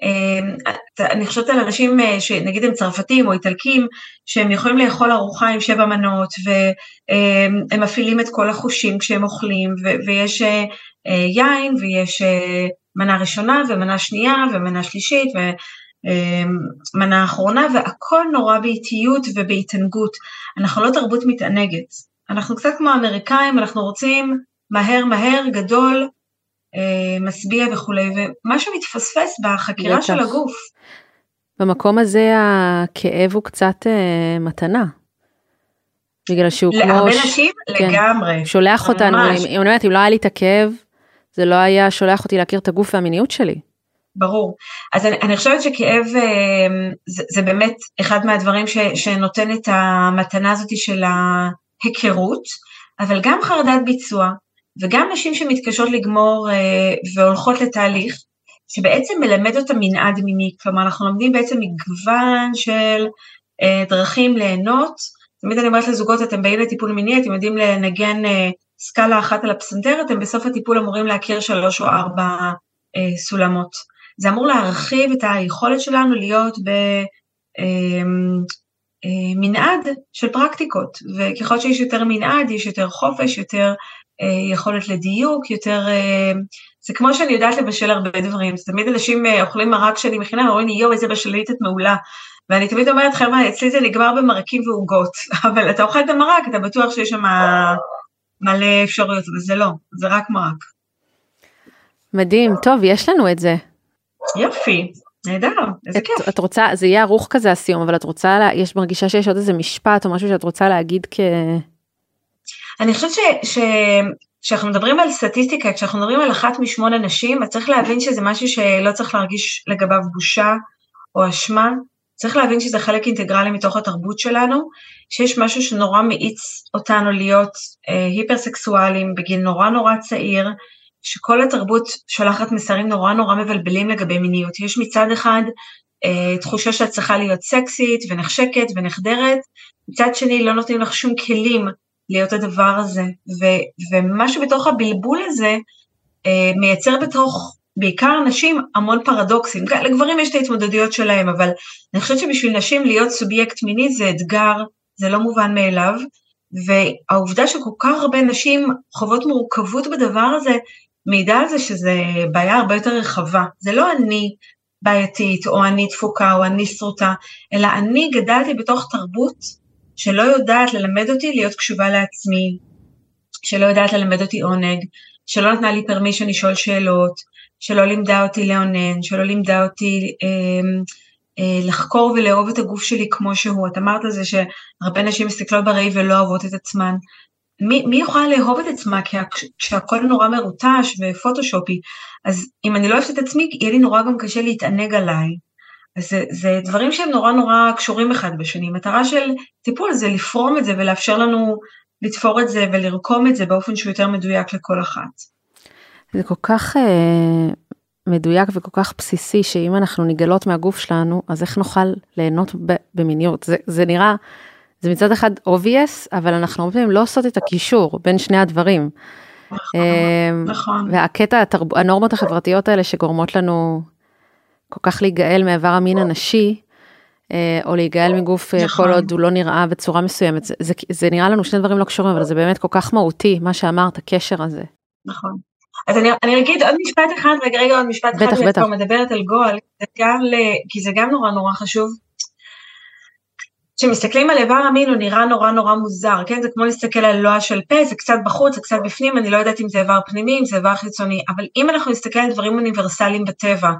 S2: אה, אני חושבת על אנשים שנגיד הם צרפתים או איטלקים, שהם יכולים לאכול ארוחה עם שבע מנות, והם מפעילים את כל החושים כשהם אוכלים, ויש יין, ויש מנה ראשונה, ומנה שנייה, ומנה שלישית, אמ, מנה אחרונה, והכל נורא באיטיות ובהתענגות. אנחנו לא תרבות מתענגת. אנחנו קצת כמו האמריקאים, אנחנו רוצים מהר מהר, גדול, אה, משביע וכולי, ומשהו מתפספס בחקירה. של הגוף.
S1: במקום הזה הכאב הוא קצת אה, מתנה. בגלל שהוא
S2: כמו... להרבה נשים כן, לגמרי.
S1: שולח אותנו, אם, אם, אם לא היה לי את הכאב, זה לא היה שולח אותי להכיר את הגוף והמיניות שלי.
S2: ברור. אז אני, אני חושבת שכאב אמ, זה, זה באמת אחד מהדברים ש, שנותן את המתנה הזאת של ההיכרות, אבל גם חרדת ביצוע, וגם נשים שמתקשות לגמור אה, והולכות לתהליך, שבעצם מלמד אותה מנעד מיני, כלומר אנחנו לומדים בעצם מגוון של אה, דרכים ליהנות, תמיד אני אומרת לזוגות, אתם באים לטיפול מיני, אתם יודעים לנגן אה, סקאלה אחת על הפסנתר, אתם בסוף הטיפול אמורים להכיר שלוש או ארבע סולמות. זה אמור להרחיב את היכולת שלנו להיות במנעד אמ, אה, של פרקטיקות, וככל שיש יותר מנעד, יש יותר חופש, יותר אה, יכולת לדיוק, יותר... אה, זה כמו שאני יודעת לבשל הרבה דברים, זה תמיד אנשים אוכלים מרק שאני מכינה, ואומרים לי, יואו, איזה בשלית את מעולה. ואני תמיד אומרת, חבר'ה, אצלי זה נגמר במרקים ועוגות, אבל אתה אוכל את המרק, אתה בטוח שיש שם מלא אפשרויות, אבל זה לא, זה רק מרק.
S1: מדהים, טוב, יש לנו את זה.
S2: יופי, נהדר, איזה את, כיף.
S1: את רוצה, זה יהיה ארוך כזה הסיום, אבל את רוצה, לה, יש מרגישה שיש עוד איזה משפט או משהו שאת רוצה להגיד כ...
S2: אני חושבת ש... ש... כשאנחנו מדברים על סטטיסטיקה, כשאנחנו מדברים על אחת משמונה נשים, אז צריך להבין שזה משהו שלא צריך להרגיש לגביו בושה או אשמה, צריך להבין שזה חלק אינטגרלי מתוך התרבות שלנו, שיש משהו שנורא מאיץ אותנו להיות אה, היפרסקסואלים בגיל נורא נורא צעיר, שכל התרבות שולחת מסרים נורא נורא מבלבלים לגבי מיניות. יש מצד אחד אה, תחושה שאת צריכה להיות סקסית ונחשקת ונחדרת, מצד שני לא נותנים לך שום כלים להיות הדבר הזה, ו, ומשהו בתוך הבלבול הזה אה, מייצר בתוך בעיקר נשים המון פרדוקסים, לגברים יש את ההתמודדויות שלהם, אבל אני חושבת שבשביל נשים להיות סובייקט מיני זה אתגר, זה לא מובן מאליו, והעובדה שכל כך הרבה נשים חוות מורכבות בדבר הזה, מעידה על זה שזה בעיה הרבה יותר רחבה. זה לא אני בעייתית, או אני תפוקה, או אני שרוטה, אלא אני גדלתי בתוך תרבות שלא יודעת ללמד אותי להיות קשובה לעצמי, שלא יודעת ללמד אותי עונג, שלא נתנה לי פרמישן לשאול שאלות, שלא לימדה אותי לאונן, שלא לימדה אותי אה, אה, לחקור ולאהוב את הגוף שלי כמו שהוא. את אמרת על זה שהרבה נשים מסתכלות בראי ולא אוהבות את עצמן. מי, מי יוכל לאהוב את עצמה כשהכל נורא מרוטש ופוטושופי, אז אם אני לא אוהבת את עצמי, יהיה לי נורא גם קשה להתענג עליי. אז זה, זה דברים שהם נורא נורא קשורים אחד בשני. מטרה של טיפול זה לפרום את זה ולאפשר לנו לתפור את זה ולרקום את זה באופן שהוא יותר מדויק לכל אחת.
S1: זה כל כך אה, מדויק וכל כך בסיסי, שאם אנחנו נגלות מהגוף שלנו, אז איך נוכל ליהנות במיניות? זה, זה נראה זה מצד אחד obvious, אבל אנחנו הרבה פעמים לא עושות את הקישור בין שני הדברים.
S2: נכון, אמ, נכון.
S1: והקטע, התרב... הנורמות החברתיות האלה שגורמות לנו כל כך להיגאל מאיבר המין הנשי, אה, או להיגאל מגוף אה, נכון. כל עוד הוא לא נראה בצורה מסוימת, זה, זה, זה נראה לנו שני דברים לא קשורים, אבל זה באמת כל כך מהותי, מה שאמרת, הקשר הזה.
S2: נכון. אז אני, אני אגיד עוד משפט אחד, רגע, רגע, עוד משפט
S1: בטח, אחד, בטח.
S2: מדברת על גועל, כי זה גם נורא נורא חשוב. כשמסתכלים על איבר המין הוא נראה נורא נורא מוזר, כן? זה כמו להסתכל על לוע של פה, זה קצת בחוץ, זה קצת בפנים, אני לא יודעת אם זה איבר פנימי, אם זה איבר חיצוני, אבל אם אנחנו נסתכל על דברים אוניברסליים בטבע,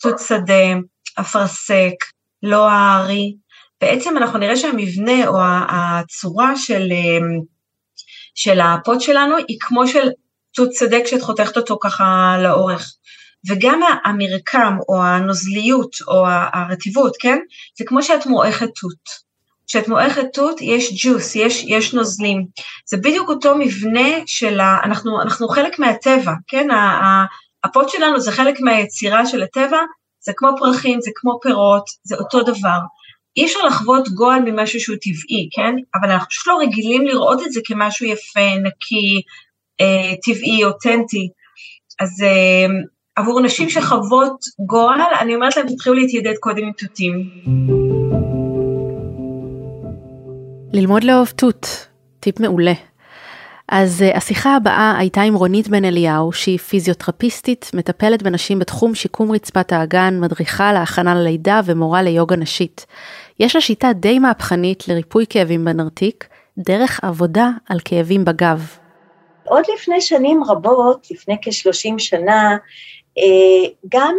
S2: תות שדה, אפרסק, לא הארי, בעצם אנחנו נראה שהמבנה או הצורה של, אמ, של הפוט שלנו היא כמו של תות צדק שאת חותכת אותו ככה לאורך. וגם המרקם או הנוזליות או הרטיבות, כן? זה כמו שאת מועכת תות. כשאת מועכת תות יש ג'וס, יש, יש נוזלים. זה בדיוק אותו מבנה של ה... אנחנו, אנחנו חלק מהטבע, כן? הפוט שלנו זה חלק מהיצירה של הטבע, זה כמו פרחים, זה כמו פירות, זה אותו דבר. אי אפשר לחוות גועל ממשהו שהוא טבעי, כן? אבל אנחנו פשוט לא רגילים לראות את זה כמשהו יפה, נקי, אה, טבעי, אותנטי. אז אה, עבור נשים שחוות גועל, אני אומרת להם, תתחילו להתיידד קודם עם תותים.
S1: ללמוד לאהוב תות, טיפ מעולה. אז uh, השיחה הבאה הייתה עם רונית בן אליהו, שהיא פיזיותרפיסטית, מטפלת בנשים בתחום שיקום רצפת האגן, מדריכה להכנה ללידה ומורה ליוגה נשית. יש לה שיטה די מהפכנית לריפוי כאבים בנרתיק, דרך עבודה על כאבים בגב.
S3: עוד לפני שנים רבות, לפני כ-30 שנה, אה, גם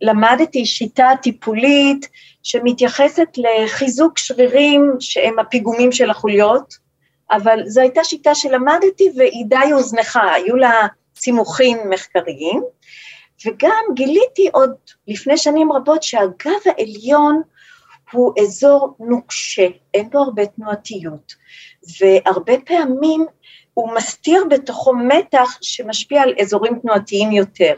S3: למדתי שיטה טיפולית שמתייחסת לחיזוק שרירים שהם הפיגומים של החוליות, אבל זו הייתה שיטה שלמדתי והיא די הוזנחה, היו לה סימוכים מחקריים, וגם גיליתי עוד לפני שנים רבות שהגב העליון הוא אזור נוקשה, אין בו הרבה תנועתיות, והרבה פעמים הוא מסתיר בתוכו מתח שמשפיע על אזורים תנועתיים יותר.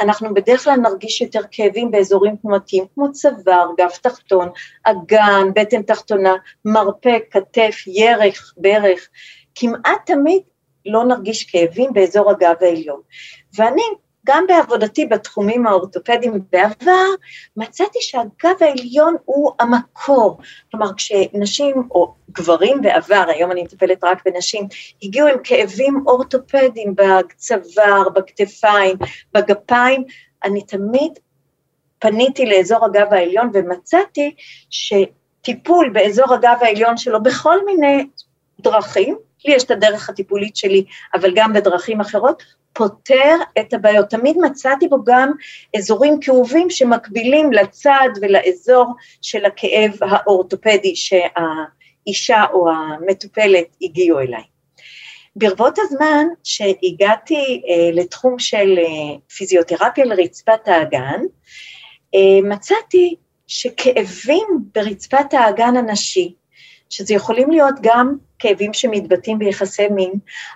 S3: אנחנו בדרך כלל נרגיש יותר כאבים באזורים תנועתיים כמו צוואר, גב תחתון, אגן, בטן תחתונה, מרפק, כתף, ירך, ברך. כמעט תמיד לא נרגיש כאבים באזור הגב העליון. ואני גם בעבודתי בתחומים האורתופדיים בעבר, מצאתי שהגב העליון הוא המקור. כלומר, כשנשים, או גברים בעבר, היום אני מטפלת רק בנשים, הגיעו עם כאבים אורתופדיים בצוואר, בכתפיים, בגפיים, אני תמיד פניתי לאזור הגב העליון ומצאתי שטיפול באזור הגב העליון שלו בכל מיני דרכים, לי יש את הדרך הטיפולית שלי, אבל גם בדרכים אחרות, פותר את הבעיות. תמיד מצאתי בו גם אזורים כאובים שמקבילים לצד ולאזור של הכאב האורתופדי שהאישה או המטופלת הגיעו אליי. ברבות הזמן שהגעתי אה, לתחום של אה, פיזיותרפיה לרצפת האגן, אה, מצאתי שכאבים ברצפת האגן הנשי, שזה יכולים להיות גם כאבים שמתבטאים ביחסי מין,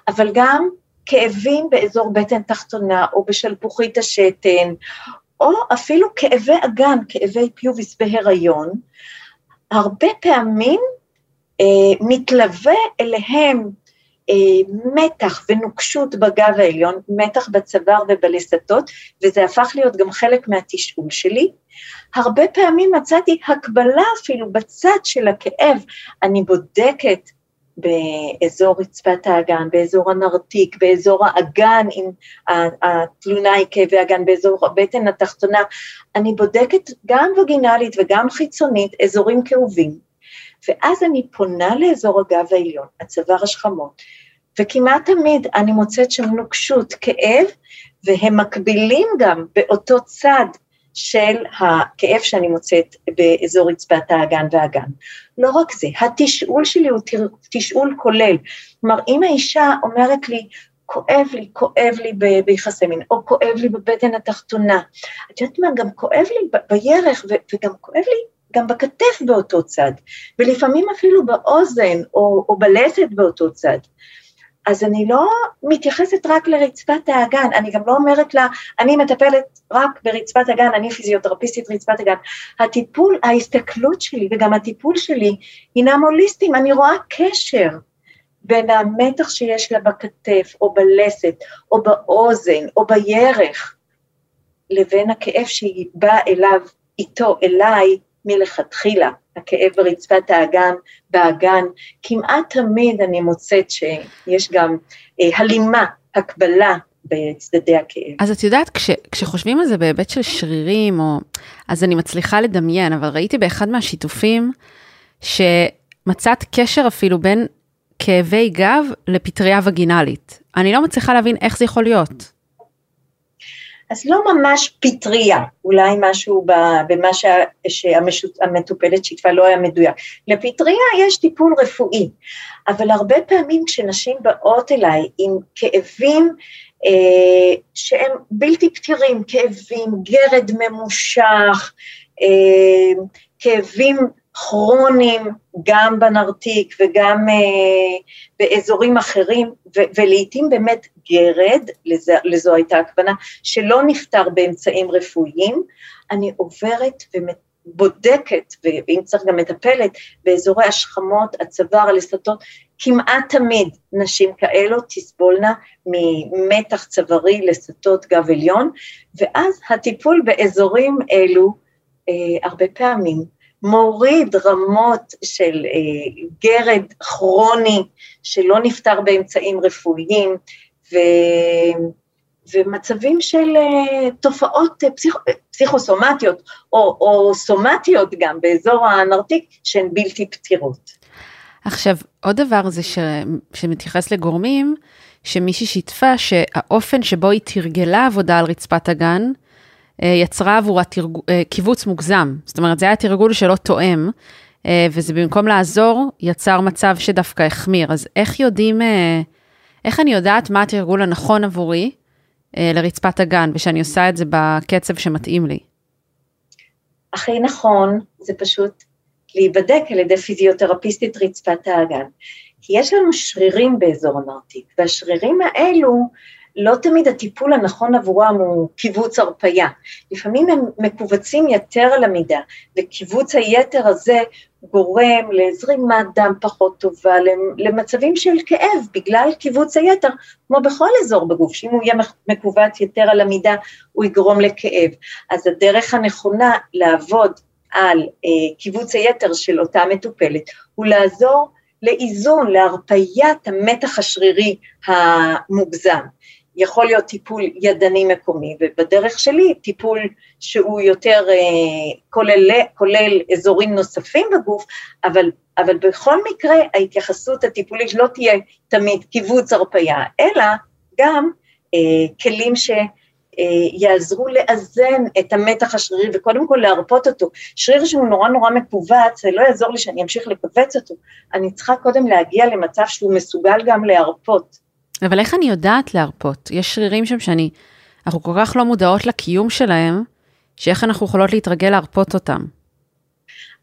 S3: אבל גם כאבים באזור בטן תחתונה או בשלפוחית השתן, או אפילו כאבי אגן, כאבי פיוביס בהיריון, הרבה פעמים אה, מתלווה אליהם אה, מתח ונוקשות בגב העליון, מתח בצוואר ובלסתות, וזה הפך להיות גם חלק מהתשאול שלי. הרבה פעמים מצאתי הקבלה אפילו בצד של הכאב, אני בודקת באזור רצפת האגן, באזור הנרתיק, באזור האגן, אם התלונה היא כאבי אגן, באזור הבטן התחתונה, אני בודקת גם וגינלית וגם חיצונית אזורים כאובים, ואז אני פונה לאזור הגב העליון, הצוואר השכמות, וכמעט תמיד אני מוצאת שם נוקשות, כאב, והם מקבילים גם באותו צד של הכאב שאני מוצאת באזור רצפת האגן והאגן. לא רק זה, התשאול שלי הוא תשאול כולל. כלומר, אם האישה אומרת לי, כואב לי, כואב לי ביחסי מין, או כואב לי בבטן התחתונה, את יודעת מה, גם כואב לי בירך, וגם כואב לי גם בכתף באותו צד, ולפעמים אפילו באוזן או, או בלסת באותו צד. אז אני לא מתייחסת רק לרצפת האגן, אני גם לא אומרת לה, אני מטפלת רק ברצפת הגן, אני פיזיותרפיסטית רצפת הגן. הטיפול, ההסתכלות שלי וגם הטיפול שלי הינם הוליסטיים, אני רואה קשר בין המתח שיש לה בכתף או בלסת או באוזן או בירך, לבין הכאב שהיא באה אליו, איתו, אליי, מלכתחילה. הכאב ברצפת האגן, באגן, כמעט תמיד אני מוצאת שיש גם אה, הלימה, הקבלה בצדדי הכאב.
S1: אז את יודעת, כש, כשחושבים על זה בהיבט של שרירים, או, אז אני מצליחה לדמיין, אבל ראיתי באחד מהשיתופים, שמצאת קשר אפילו בין כאבי גב לפטריה וגינלית. אני לא מצליחה להבין איך זה יכול להיות.
S3: אז לא ממש פטריה, אולי משהו במה שהמטופלת שיתפה לא היה מדויק. לפטריה יש טיפול רפואי, אבל הרבה פעמים כשנשים באות אליי עם כאבים אה, שהם בלתי פתירים, כאבים, גרד ממושך, אה, כאבים כרוניים, גם בנרתיק וגם אה, באזורים אחרים, ו- ולעיתים באמת גרד, לזו, לזו הייתה הכוונה, שלא נפטר באמצעים רפואיים, אני עוברת ובודקת, ואם צריך גם מטפלת, באזורי השכמות, הצוואר, הלסתות, כמעט תמיד נשים כאלו תסבולנה ממתח צווארי, לסתות, גב עליון, ואז הטיפול באזורים אלו, אה, הרבה פעמים מוריד רמות של אה, גרד כרוני שלא נפתר באמצעים רפואיים, ו... ומצבים של אה, תופעות פסיכ... פסיכוסומטיות או, או סומטיות גם באזור הנרתיק שהן בלתי פתירות.
S1: עכשיו, עוד דבר זה ש... שמתייחס לגורמים, שמישהי שיתפה שהאופן שבו היא תרגלה עבודה על רצפת הגן, אה, יצרה עבורה תרג... אה, קיבוץ מוגזם. זאת אומרת, זה היה תרגול שלא תואם, אה, וזה במקום לעזור, יצר מצב שדווקא החמיר. אז איך יודעים, איך אני יודעת מה התרגול הנכון עבורי לרצפת הגן, ושאני עושה את זה בקצב שמתאים לי?
S3: הכי נכון זה פשוט להיבדק על ידי פיזיותרפיסטית רצפת האגן. כי יש לנו שרירים באזור הנרתיק, והשרירים האלו לא תמיד הטיפול הנכון עבורם הוא קיבוץ הרפייה. לפעמים הם מכווצים יתר על המידה, וקיבוץ היתר הזה גורם לזרימת דם פחות טובה, למצבים של כאב בגלל קיבוץ היתר, כמו בכל אזור בגוף, שאם הוא יהיה מכווץ יתר על המידה, הוא יגרום לכאב. אז הדרך הנכונה לעבוד על אה, קיבוץ היתר של אותה מטופלת הוא לעזור לאיזון, להרפיית המתח השרירי המוגזם. יכול להיות טיפול ידני מקומי, ובדרך שלי טיפול שהוא יותר אה, כולל, כולל אזורים נוספים בגוף, אבל, אבל בכל מקרה ההתייחסות הטיפולית לא תהיה תמיד קיבוץ הרפייה, אלא גם אה, כלים ש... יעזרו לאזן את המתח השרירי וקודם כל להרפות אותו. שריר שהוא נורא נורא מכווץ, זה לא יעזור לי שאני אמשיך לכווץ אותו, אני צריכה קודם להגיע למצב שהוא מסוגל גם להרפות.
S1: אבל איך אני יודעת להרפות? יש שרירים שם שאני, אנחנו כל כך לא מודעות לקיום שלהם, שאיך אנחנו יכולות להתרגל להרפות אותם.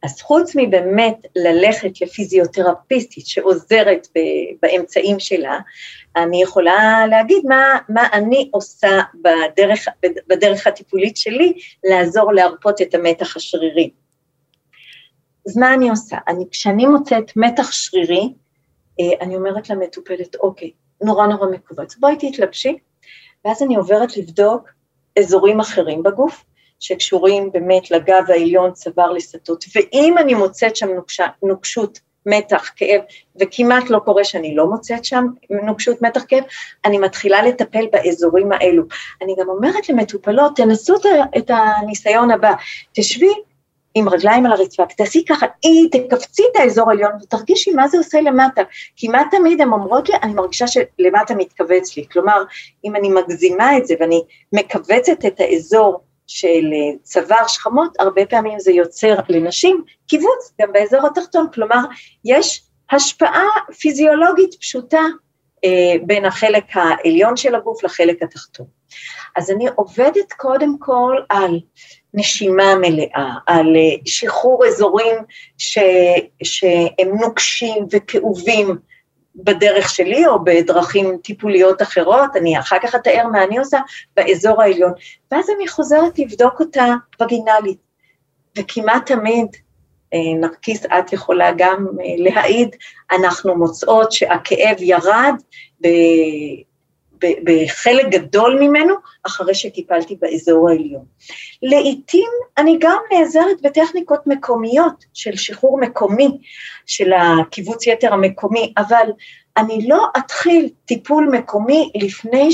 S3: אז חוץ מבאמת ללכת לפיזיותרפיסטית שעוזרת באמצעים שלה, אני יכולה להגיד מה, מה אני עושה בדרך, בדרך הטיפולית שלי לעזור להרפות את המתח השרירי. אז מה אני עושה? אני, כשאני מוצאת מתח שרירי, אה, אני אומרת למטופלת, אוקיי, נורא נורא מכווץ, בואי תתלבשי, ואז אני עוברת לבדוק אזורים אחרים בגוף, שקשורים באמת לגב העליון, צוואר לסטות, ואם אני מוצאת שם נוקשה, נוקשות, מתח, כאב, וכמעט לא קורה שאני לא מוצאת שם נוקשות, מתח, כאב, אני מתחילה לטפל באזורים האלו. אני גם אומרת למטופלות, תנסו את הניסיון הבא, תשבי עם רגליים על הרצפה, תעשי ככה, אי, תקפצי את האזור העליון ותרגישי מה זה עושה למטה. כמעט תמיד הן אומרות לי, אני מרגישה שלמטה מתכווץ לי. כלומר, אם אני מגזימה את זה ואני מכווצת את האזור של אה, צוואר שכמות, הרבה פעמים זה יוצר לנשים קיבוץ גם באזור התחתון, כלומר יש השפעה פיזיולוגית פשוטה אה, בין החלק העליון של הגוף לחלק התחתון. אז אני עובדת קודם כל על נשימה מלאה, על אה, שחרור אזורים ש, שהם נוקשים וכאובים, בדרך שלי או בדרכים טיפוליות אחרות, אני אחר כך אתאר מה אני עושה באזור העליון, ואז אני חוזרת לבדוק אותה וגינלית, וכמעט תמיד, אה, נרקיס, את יכולה גם אה, להעיד, אנחנו מוצאות שהכאב ירד בחלק גדול ממנו, אחרי שטיפלתי באזור העליון. לעתים אני גם נעזרת בטכניקות מקומיות של שחרור מקומי, של הקיבוץ יתר המקומי, אבל אני לא אתחיל טיפול מקומי לפני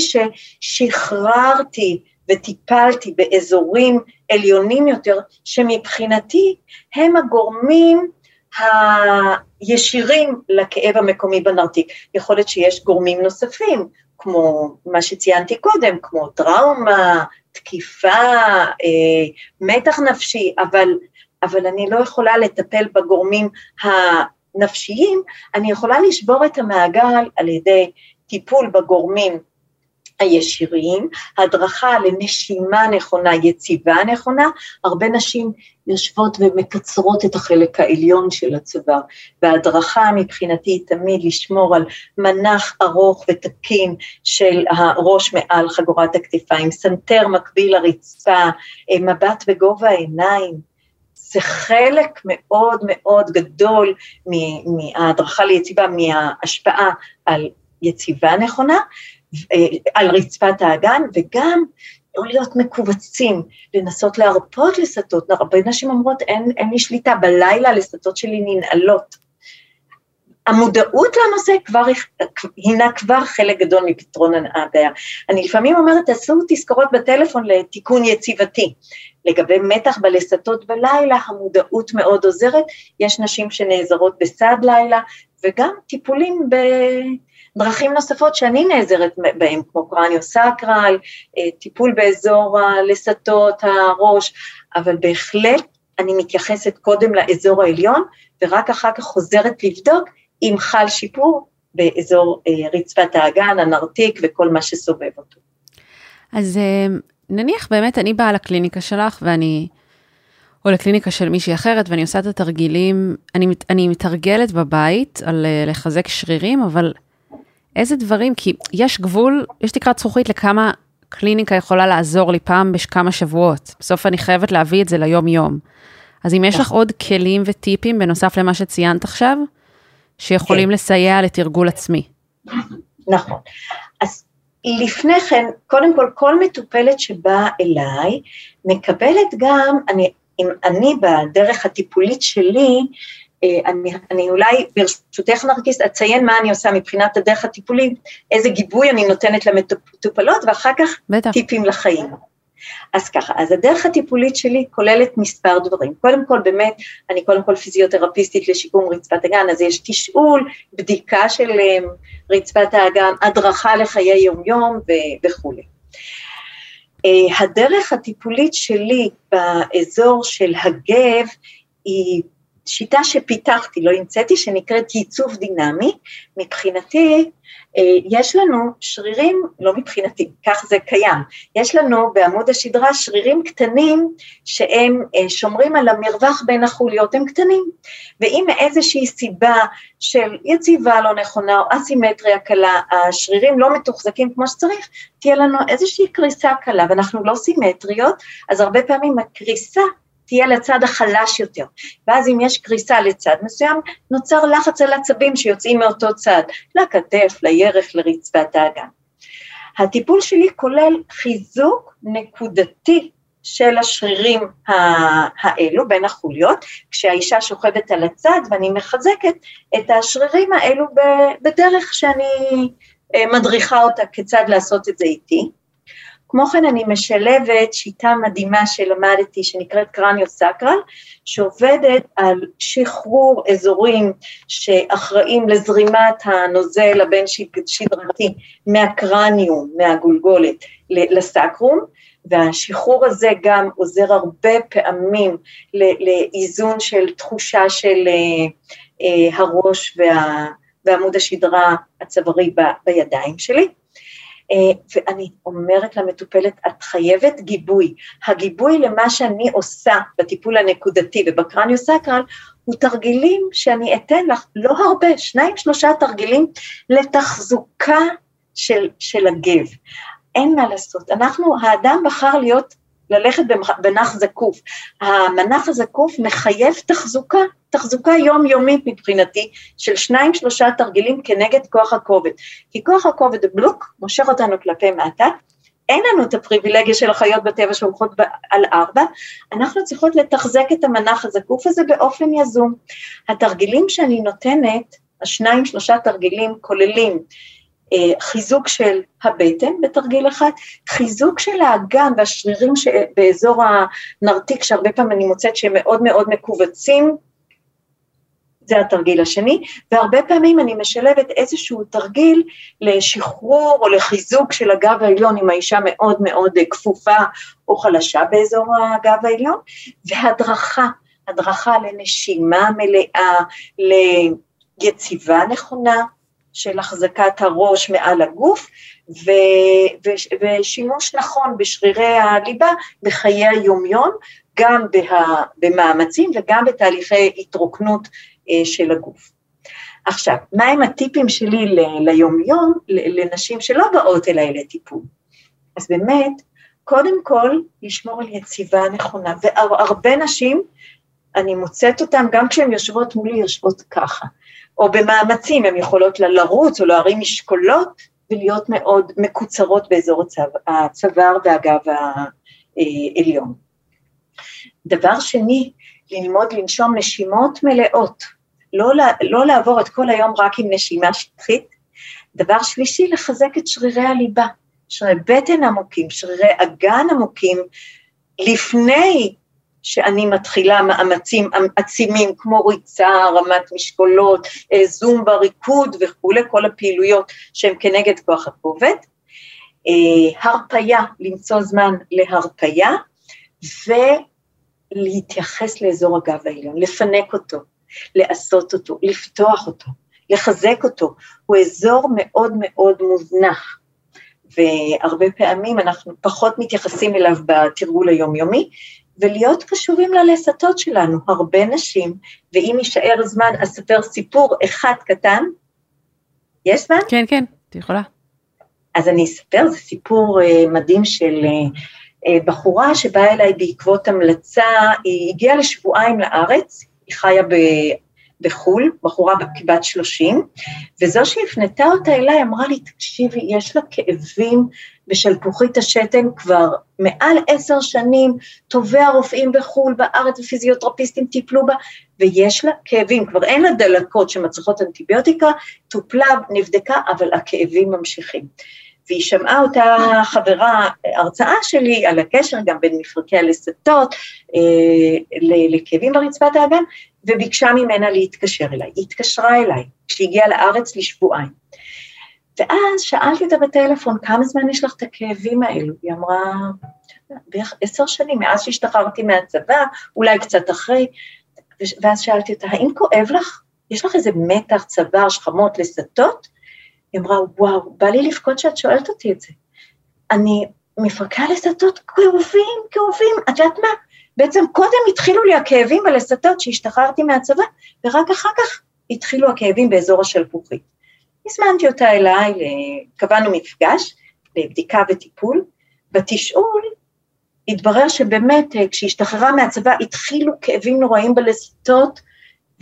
S3: ששחררתי וטיפלתי באזורים עליונים יותר, שמבחינתי הם הגורמים הישירים לכאב המקומי בנרתיק. יכול להיות שיש גורמים נוספים, כמו מה שציינתי קודם, כמו טראומה, תקיפה, אה, מתח נפשי, אבל, אבל אני לא יכולה לטפל בגורמים הנפשיים, אני יכולה לשבור את המעגל על ידי טיפול בגורמים הישירים, הדרכה לנשימה נכונה, יציבה נכונה, הרבה נשים יושבות ומקצרות את החלק העליון של הצוואר, וההדרכה מבחינתי היא תמיד לשמור על מנח ארוך ותקין של הראש מעל חגורת הכתפיים, סנטר מקביל לרצפה, מבט בגובה העיניים, זה חלק מאוד מאוד גדול מההדרכה ליציבה, מההשפעה על יציבה נכונה, אה, על רצפת האגן, וגם לא להיות מכווצים, לנסות להרפות לסתות, הרבה נשים אומרות אין, אין לי שליטה, בלילה לסתות שלי ננעלות. המודעות לנושא כבר, הינה כבר חלק גדול מפתרון הבעיה. אני לפעמים אומרת, תעשו תזכורות בטלפון לתיקון יציבתי. לגבי מתח בלסתות בלילה, המודעות מאוד עוזרת, יש נשים שנעזרות בסעד לילה, וגם טיפולים ב... דרכים נוספות שאני נעזרת בהן, כמו קרניו-סקרל, אה, טיפול באזור הלסתות, הראש, אבל בהחלט אני מתייחסת קודם לאזור העליון, ורק אחר כך חוזרת לבדוק אם חל שיפור באזור אה, רצפת האגן, הנרתיק וכל מה שסובב אותו.
S1: אז אה, נניח באמת אני באה לקליניקה שלך ואני, או לקליניקה של מישהי אחרת, ואני עושה את התרגילים, אני, אני מתרגלת בבית על לחזק שרירים, אבל איזה דברים, כי יש גבול, יש תקרת זכוכית לכמה קליניקה יכולה לעזור לי פעם בכמה שבועות. בסוף אני חייבת להביא את זה ליום-יום. אז אם יש לך נכון. עוד כלים וטיפים בנוסף למה שציינת עכשיו, שיכולים כן. לסייע לתרגול עצמי.
S3: נכון. אז לפני כן, קודם כל, כל מטופלת שבאה אליי, מקבלת גם, אני, אם אני בדרך הטיפולית שלי, אני, אני אולי ברשותך נרקיס אציין מה אני עושה מבחינת הדרך הטיפולית, איזה גיבוי אני נותנת למטופלות ואחר כך בטח. טיפים לחיים. אז ככה, אז הדרך הטיפולית שלי כוללת מספר דברים. קודם כל באמת, אני קודם כל פיזיותרפיסטית לשיקום רצפת הגן, אז יש תשאול, בדיקה של אה, רצפת האגן, הדרכה לחיי יומיום וכולי. אה, הדרך הטיפולית שלי באזור של הגב היא שיטה שפיתחתי, לא המצאתי, שנקראת ייצוב דינמי, מבחינתי אה, יש לנו שרירים, לא מבחינתי, כך זה קיים, יש לנו בעמוד השדרה שרירים קטנים שהם אה, שומרים על המרווח בין החוליות, הם קטנים, ואם מאיזושהי סיבה של יציבה לא נכונה או אסימטריה קלה, השרירים לא מתוחזקים כמו שצריך, תהיה לנו איזושהי קריסה קלה, ואנחנו לא סימטריות, אז הרבה פעמים הקריסה תהיה לצד החלש יותר, ואז אם יש קריסה לצד מסוים, נוצר לחץ על עצבים שיוצאים מאותו צד, לכתף, לירך, לרצפת האגן. הטיפול שלי כולל חיזוק נקודתי של השרירים האלו בין החוליות, כשהאישה שוכבת על הצד ואני מחזקת את השרירים האלו בדרך שאני אה, מדריכה אותה כיצד לעשות את זה איתי. כמו כן אני משלבת שיטה מדהימה שלמדתי שנקראת קרניו-סקרל, שעובדת על שחרור אזורים שאחראים לזרימת הנוזל הבין שדרתי מהקרניום, מהגולגולת לסקרום, והשחרור הזה גם עוזר הרבה פעמים לאיזון של תחושה של אה, אה, הראש וה, ועמוד השדרה הצווארי בידיים שלי. אה, ואני אומרת למטופלת, את חייבת גיבוי. הגיבוי למה שאני עושה בטיפול הנקודתי ובקרניו-סקרל, הוא תרגילים שאני אתן לך, לא הרבה, שניים שלושה תרגילים לתחזוקה של, של הגב. אין מה לעשות, אנחנו, האדם בחר להיות ללכת בנח זקוף. המנח הזקוף מחייב תחזוקה, תחזוקה יומיומית מבחינתי, של שניים שלושה תרגילים כנגד כוח הכובד. כי כוח הכובד בלוק מושך אותנו כלפי מטה, אין לנו את הפריבילגיה של החיות בטבע שהולכות על ארבע, אנחנו צריכות לתחזק את המנח הזקוף הזה באופן יזום. התרגילים שאני נותנת, השניים שלושה תרגילים כוללים חיזוק של הבטן בתרגיל אחד, חיזוק של האגן והשרירים באזור הנרתיק, שהרבה פעמים אני מוצאת שהם מאוד מאוד מכווצים, זה התרגיל השני, והרבה פעמים אני משלבת איזשהו תרגיל לשחרור או לחיזוק של הגב העליון אם האישה מאוד מאוד כפופה או חלשה באזור הגב העליון, והדרכה, הדרכה לנשימה מלאה, ליציבה נכונה של החזקת הראש מעל הגוף, ו, ו, ושימוש נכון בשרירי הליבה בחיי היומיום, גם בה, במאמצים וגם בתהליכי התרוקנות אה, של הגוף. עכשיו, מהם הטיפים שלי ליומיום לנשים שלא באות אליי לטיפול? אז באמת, קודם כל, לשמור על יציבה נכונה, והרבה נשים, אני מוצאת אותן גם כשהן יושבות מולי, יושבות ככה, או במאמצים, הן יכולות לרוץ או להרים משקולות ולהיות מאוד מקוצרות באזור הצוואר והגב העליון. דבר שני, ללמוד לנשום נשימות מלאות, לא, לא לעבור את כל היום רק עם נשימה שטחית. דבר שלישי, לחזק את שרירי הליבה, שרירי בטן עמוקים, שרירי אגן עמוקים, לפני שאני מתחילה מאמצים עצימים כמו ריצה, רמת משקולות, אה, זומבה, ריקוד וכולי, כל הפעילויות שהן כנגד כוח הכובד. אה, הרפייה, למצוא זמן להרפייה, ולהתייחס לאזור הגב העליון, לפנק אותו, לעשות אותו, לפתוח אותו, לחזק אותו, הוא אזור מאוד מאוד מוזנח, והרבה פעמים אנחנו פחות מתייחסים אליו בתרגול היומיומי, ולהיות קשובים ללסתות שלנו, הרבה נשים, ואם יישאר זמן אספר סיפור אחד קטן, יש זמן?
S1: כן, כן, את יכולה.
S3: אז אני אספר, זה סיפור uh, מדהים של uh, uh, בחורה שבאה אליי בעקבות המלצה, היא הגיעה לשבועיים לארץ, היא חיה ב, בחו"ל, בחורה בת 30, וזו שהפנתה אותה אליי אמרה לי, תקשיבי, יש לה כאבים בשלפוחית השתן כבר מעל עשר שנים, טובי הרופאים בחו"ל, בארץ ופיזיותרפיסטים טיפלו בה, ויש לה כאבים, כבר אין לה דלקות שמצריכות אנטיביוטיקה, טופלה, נבדקה, אבל הכאבים ממשיכים. והיא שמעה אותה חברה, הרצאה שלי על הקשר גם בין מפרקי הלסתות אה, לכאבים ברצפת האגן, וביקשה ממנה להתקשר אליי. היא התקשרה אליי כשהגיעה לארץ לשבועיים. ואז שאלתי אותה בטלפון, כמה זמן יש לך את הכאבים האלו? היא אמרה, בערך עשר שנים, מאז שהשתחררתי מהצבא, אולי קצת אחרי, ואז שאלתי אותה, האם כואב לך? יש לך איזה מתח, צוואר, שכמות, לסתות? היא אמרה, וואו, בא לי לבכות שאת שואלת אותי את זה. אני מפרקה לסתות כאובים, כאובים, את יודעת מה? בעצם קודם התחילו לי הכאבים בלסתות שהשתחררתי מהצבא, ורק אחר כך התחילו הכאבים באזור השלפוחית. הזמנתי אותה אליי, קבענו מפגש לבדיקה וטיפול, בתשאול התברר שבאמת אה, כשהשתחררה מהצבא התחילו כאבים נוראים בלסתות,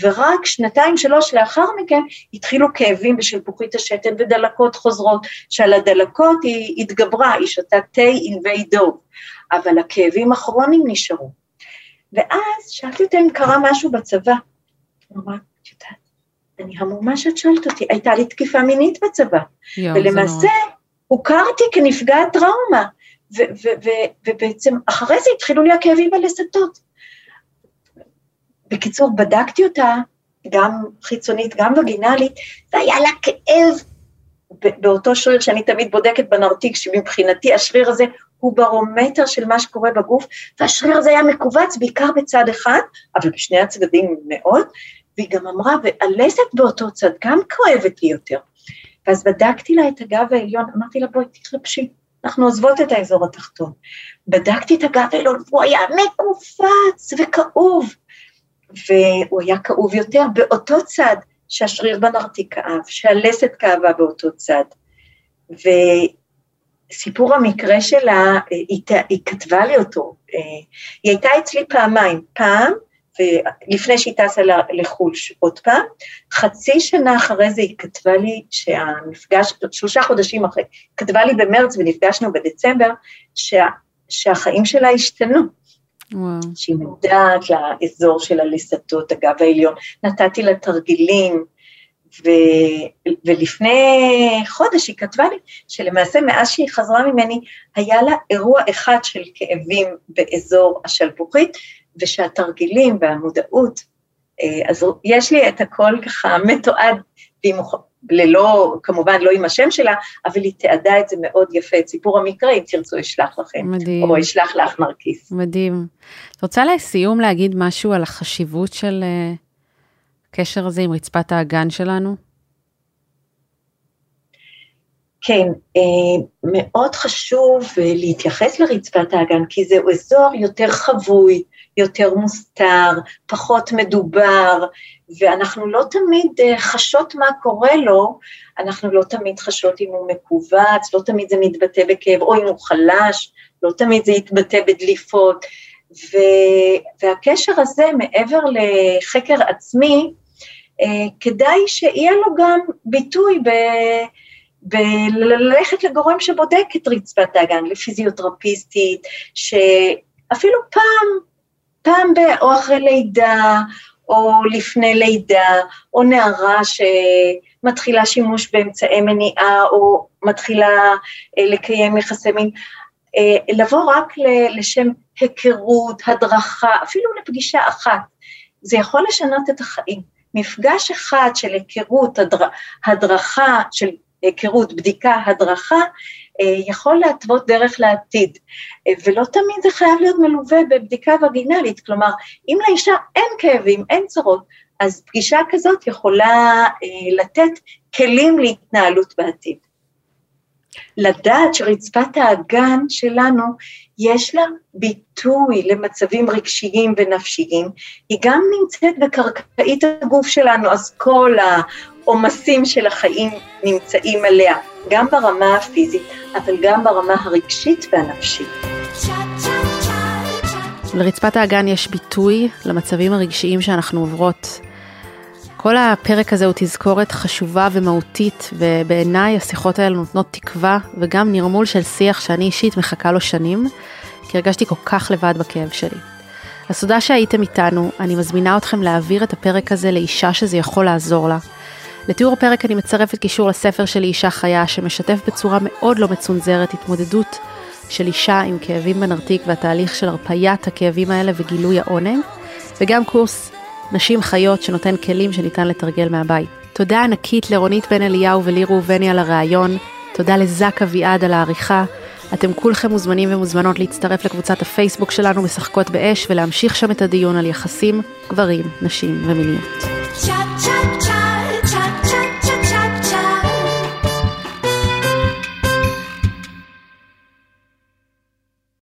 S3: ורק שנתיים שלוש לאחר מכן התחילו כאבים בשלפוחית השתן ודלקות חוזרות, שעל הדלקות היא התגברה, היא שתה תה ענבי דוב, אבל הכאבים הכרוניים נשארו. ואז שאלתי אותה אם קרה משהו בצבא. היא אמרה, את יודעת, אני המומה שאת שואלת אותי, הייתה לי תקיפה מינית בצבא, יו, ולמעשה הוכרתי כנפגעת טראומה, ובעצם אחרי זה התחילו לי הכאבים בלסתות. בקיצור, בדקתי אותה, גם חיצונית, גם וגינלית, והיה לה כאב באותו שריר שאני תמיד בודקת בנרתיק, שמבחינתי השריר הזה הוא ברומטר של מה שקורה בגוף, והשריר הזה היה מכווץ בעיקר בצד אחד, אבל בשני הצדדים מאוד, והיא גם אמרה, והלסת באותו צד גם כואבת לי יותר. ואז בדקתי לה את הגב העליון, אמרתי לה, בואי תתלבשי, אנחנו עוזבות את האזור התחתון. בדקתי את הגב העליון, והוא היה מקופץ וכאוב, והוא היה כאוב יותר באותו צד שהשריר בנרתיק כאב, שהלסת כאבה באותו צד. וסיפור המקרה שלה, היא, היא כתבה לי אותו, היא הייתה אצלי פעמיים, פעם לפני שהיא טסה לחו"ל עוד פעם, חצי שנה אחרי זה היא כתבה לי שהמפגש, שלושה חודשים אחרי, כתבה לי במרץ ונפגשנו בדצמבר, שה, שהחיים שלה השתנו. וואו. שהיא מודעת לאזור של הלסתות, הגב העליון, נתתי לה תרגילים, ו, ולפני חודש היא כתבה לי שלמעשה מאז שהיא חזרה ממני, היה לה אירוע אחד של כאבים באזור השלפוחית, ושהתרגילים והמודעות אז יש לי את הכל ככה מתועד, ללא, כמובן לא עם השם שלה, אבל היא תיעדה את זה מאוד יפה, את סיפור המקרה, אם תרצו אשלח לכם, מדהים. או אשלח לך נרקיס.
S4: מדהים. את רוצה לסיום להגיד משהו על החשיבות של הקשר הזה עם רצפת האגן שלנו?
S3: כן, אה, מאוד חשוב אה, להתייחס לרצפת האגן, כי זהו אזור יותר חבוי, יותר מוסתר, פחות מדובר, ואנחנו לא תמיד אה, חשות מה קורה לו, אנחנו לא תמיד חשות אם הוא מכווץ, לא תמיד זה מתבטא בכאב, או אם הוא חלש, לא תמיד זה יתבטא בדליפות, ו, והקשר הזה, מעבר לחקר עצמי, כדאי שיהיה לו גם ביטוי ב... וללכת לגורם שבודק את רצפת האגן, לפיזיותרפיסטית, שאפילו פעם, פעם ב... או אחרי לידה, או לפני לידה, או נערה שמתחילה שימוש באמצעי מניעה, או מתחילה אה, לקיים יחסי מין, אה, לבוא רק לשם היכרות, הדרכה, אפילו לפגישה אחת, זה יכול לשנות את החיים. מפגש אחד של היכרות, הדר, הדרכה, של היכרות, בדיקה, הדרכה, אה, יכול להתוות דרך לעתיד, אה, ולא תמיד זה חייב להיות מלווה בבדיקה וגינלית, כלומר, אם לאישה אין כאבים, אין צרות, אז פגישה כזאת יכולה אה, לתת כלים להתנהלות בעתיד. לדעת שרצפת האגן שלנו יש לה ביטוי למצבים רגשיים ונפשיים, היא גם נמצאת בקרקעית הגוף שלנו, אז כל העומסים של החיים נמצאים עליה, גם ברמה הפיזית, אבל גם ברמה הרגשית והנפשית.
S4: לרצפת האגן יש ביטוי למצבים הרגשיים שאנחנו עוברות. כל הפרק הזה הוא תזכורת חשובה ומהותית, ובעיניי השיחות האלה נותנות תקווה וגם נרמול של שיח שאני אישית מחכה לו שנים, כי הרגשתי כל כך לבד בכאב שלי. אז תודה שהייתם איתנו, אני מזמינה אתכם להעביר את הפרק הזה לאישה שזה יכול לעזור לה. לתיאור הפרק אני מצרפת קישור לספר שלי אישה חיה, שמשתף בצורה מאוד לא מצונזרת התמודדות של אישה עם כאבים בנרתיק והתהליך של הרפיית הכאבים האלה וגילוי העונג, וגם קורס נשים חיות שנותן כלים שניתן לתרגל מהבית. תודה ענקית לרונית בן אליהו וליר ראובני על הראיון, תודה לזק אביעד על העריכה. אתם כולכם מוזמנים ומוזמנות להצטרף לקבוצת הפייסבוק שלנו משחקות באש ולהמשיך שם את הדיון על יחסים, גברים, נשים ומיניות. צ'ה צ'ה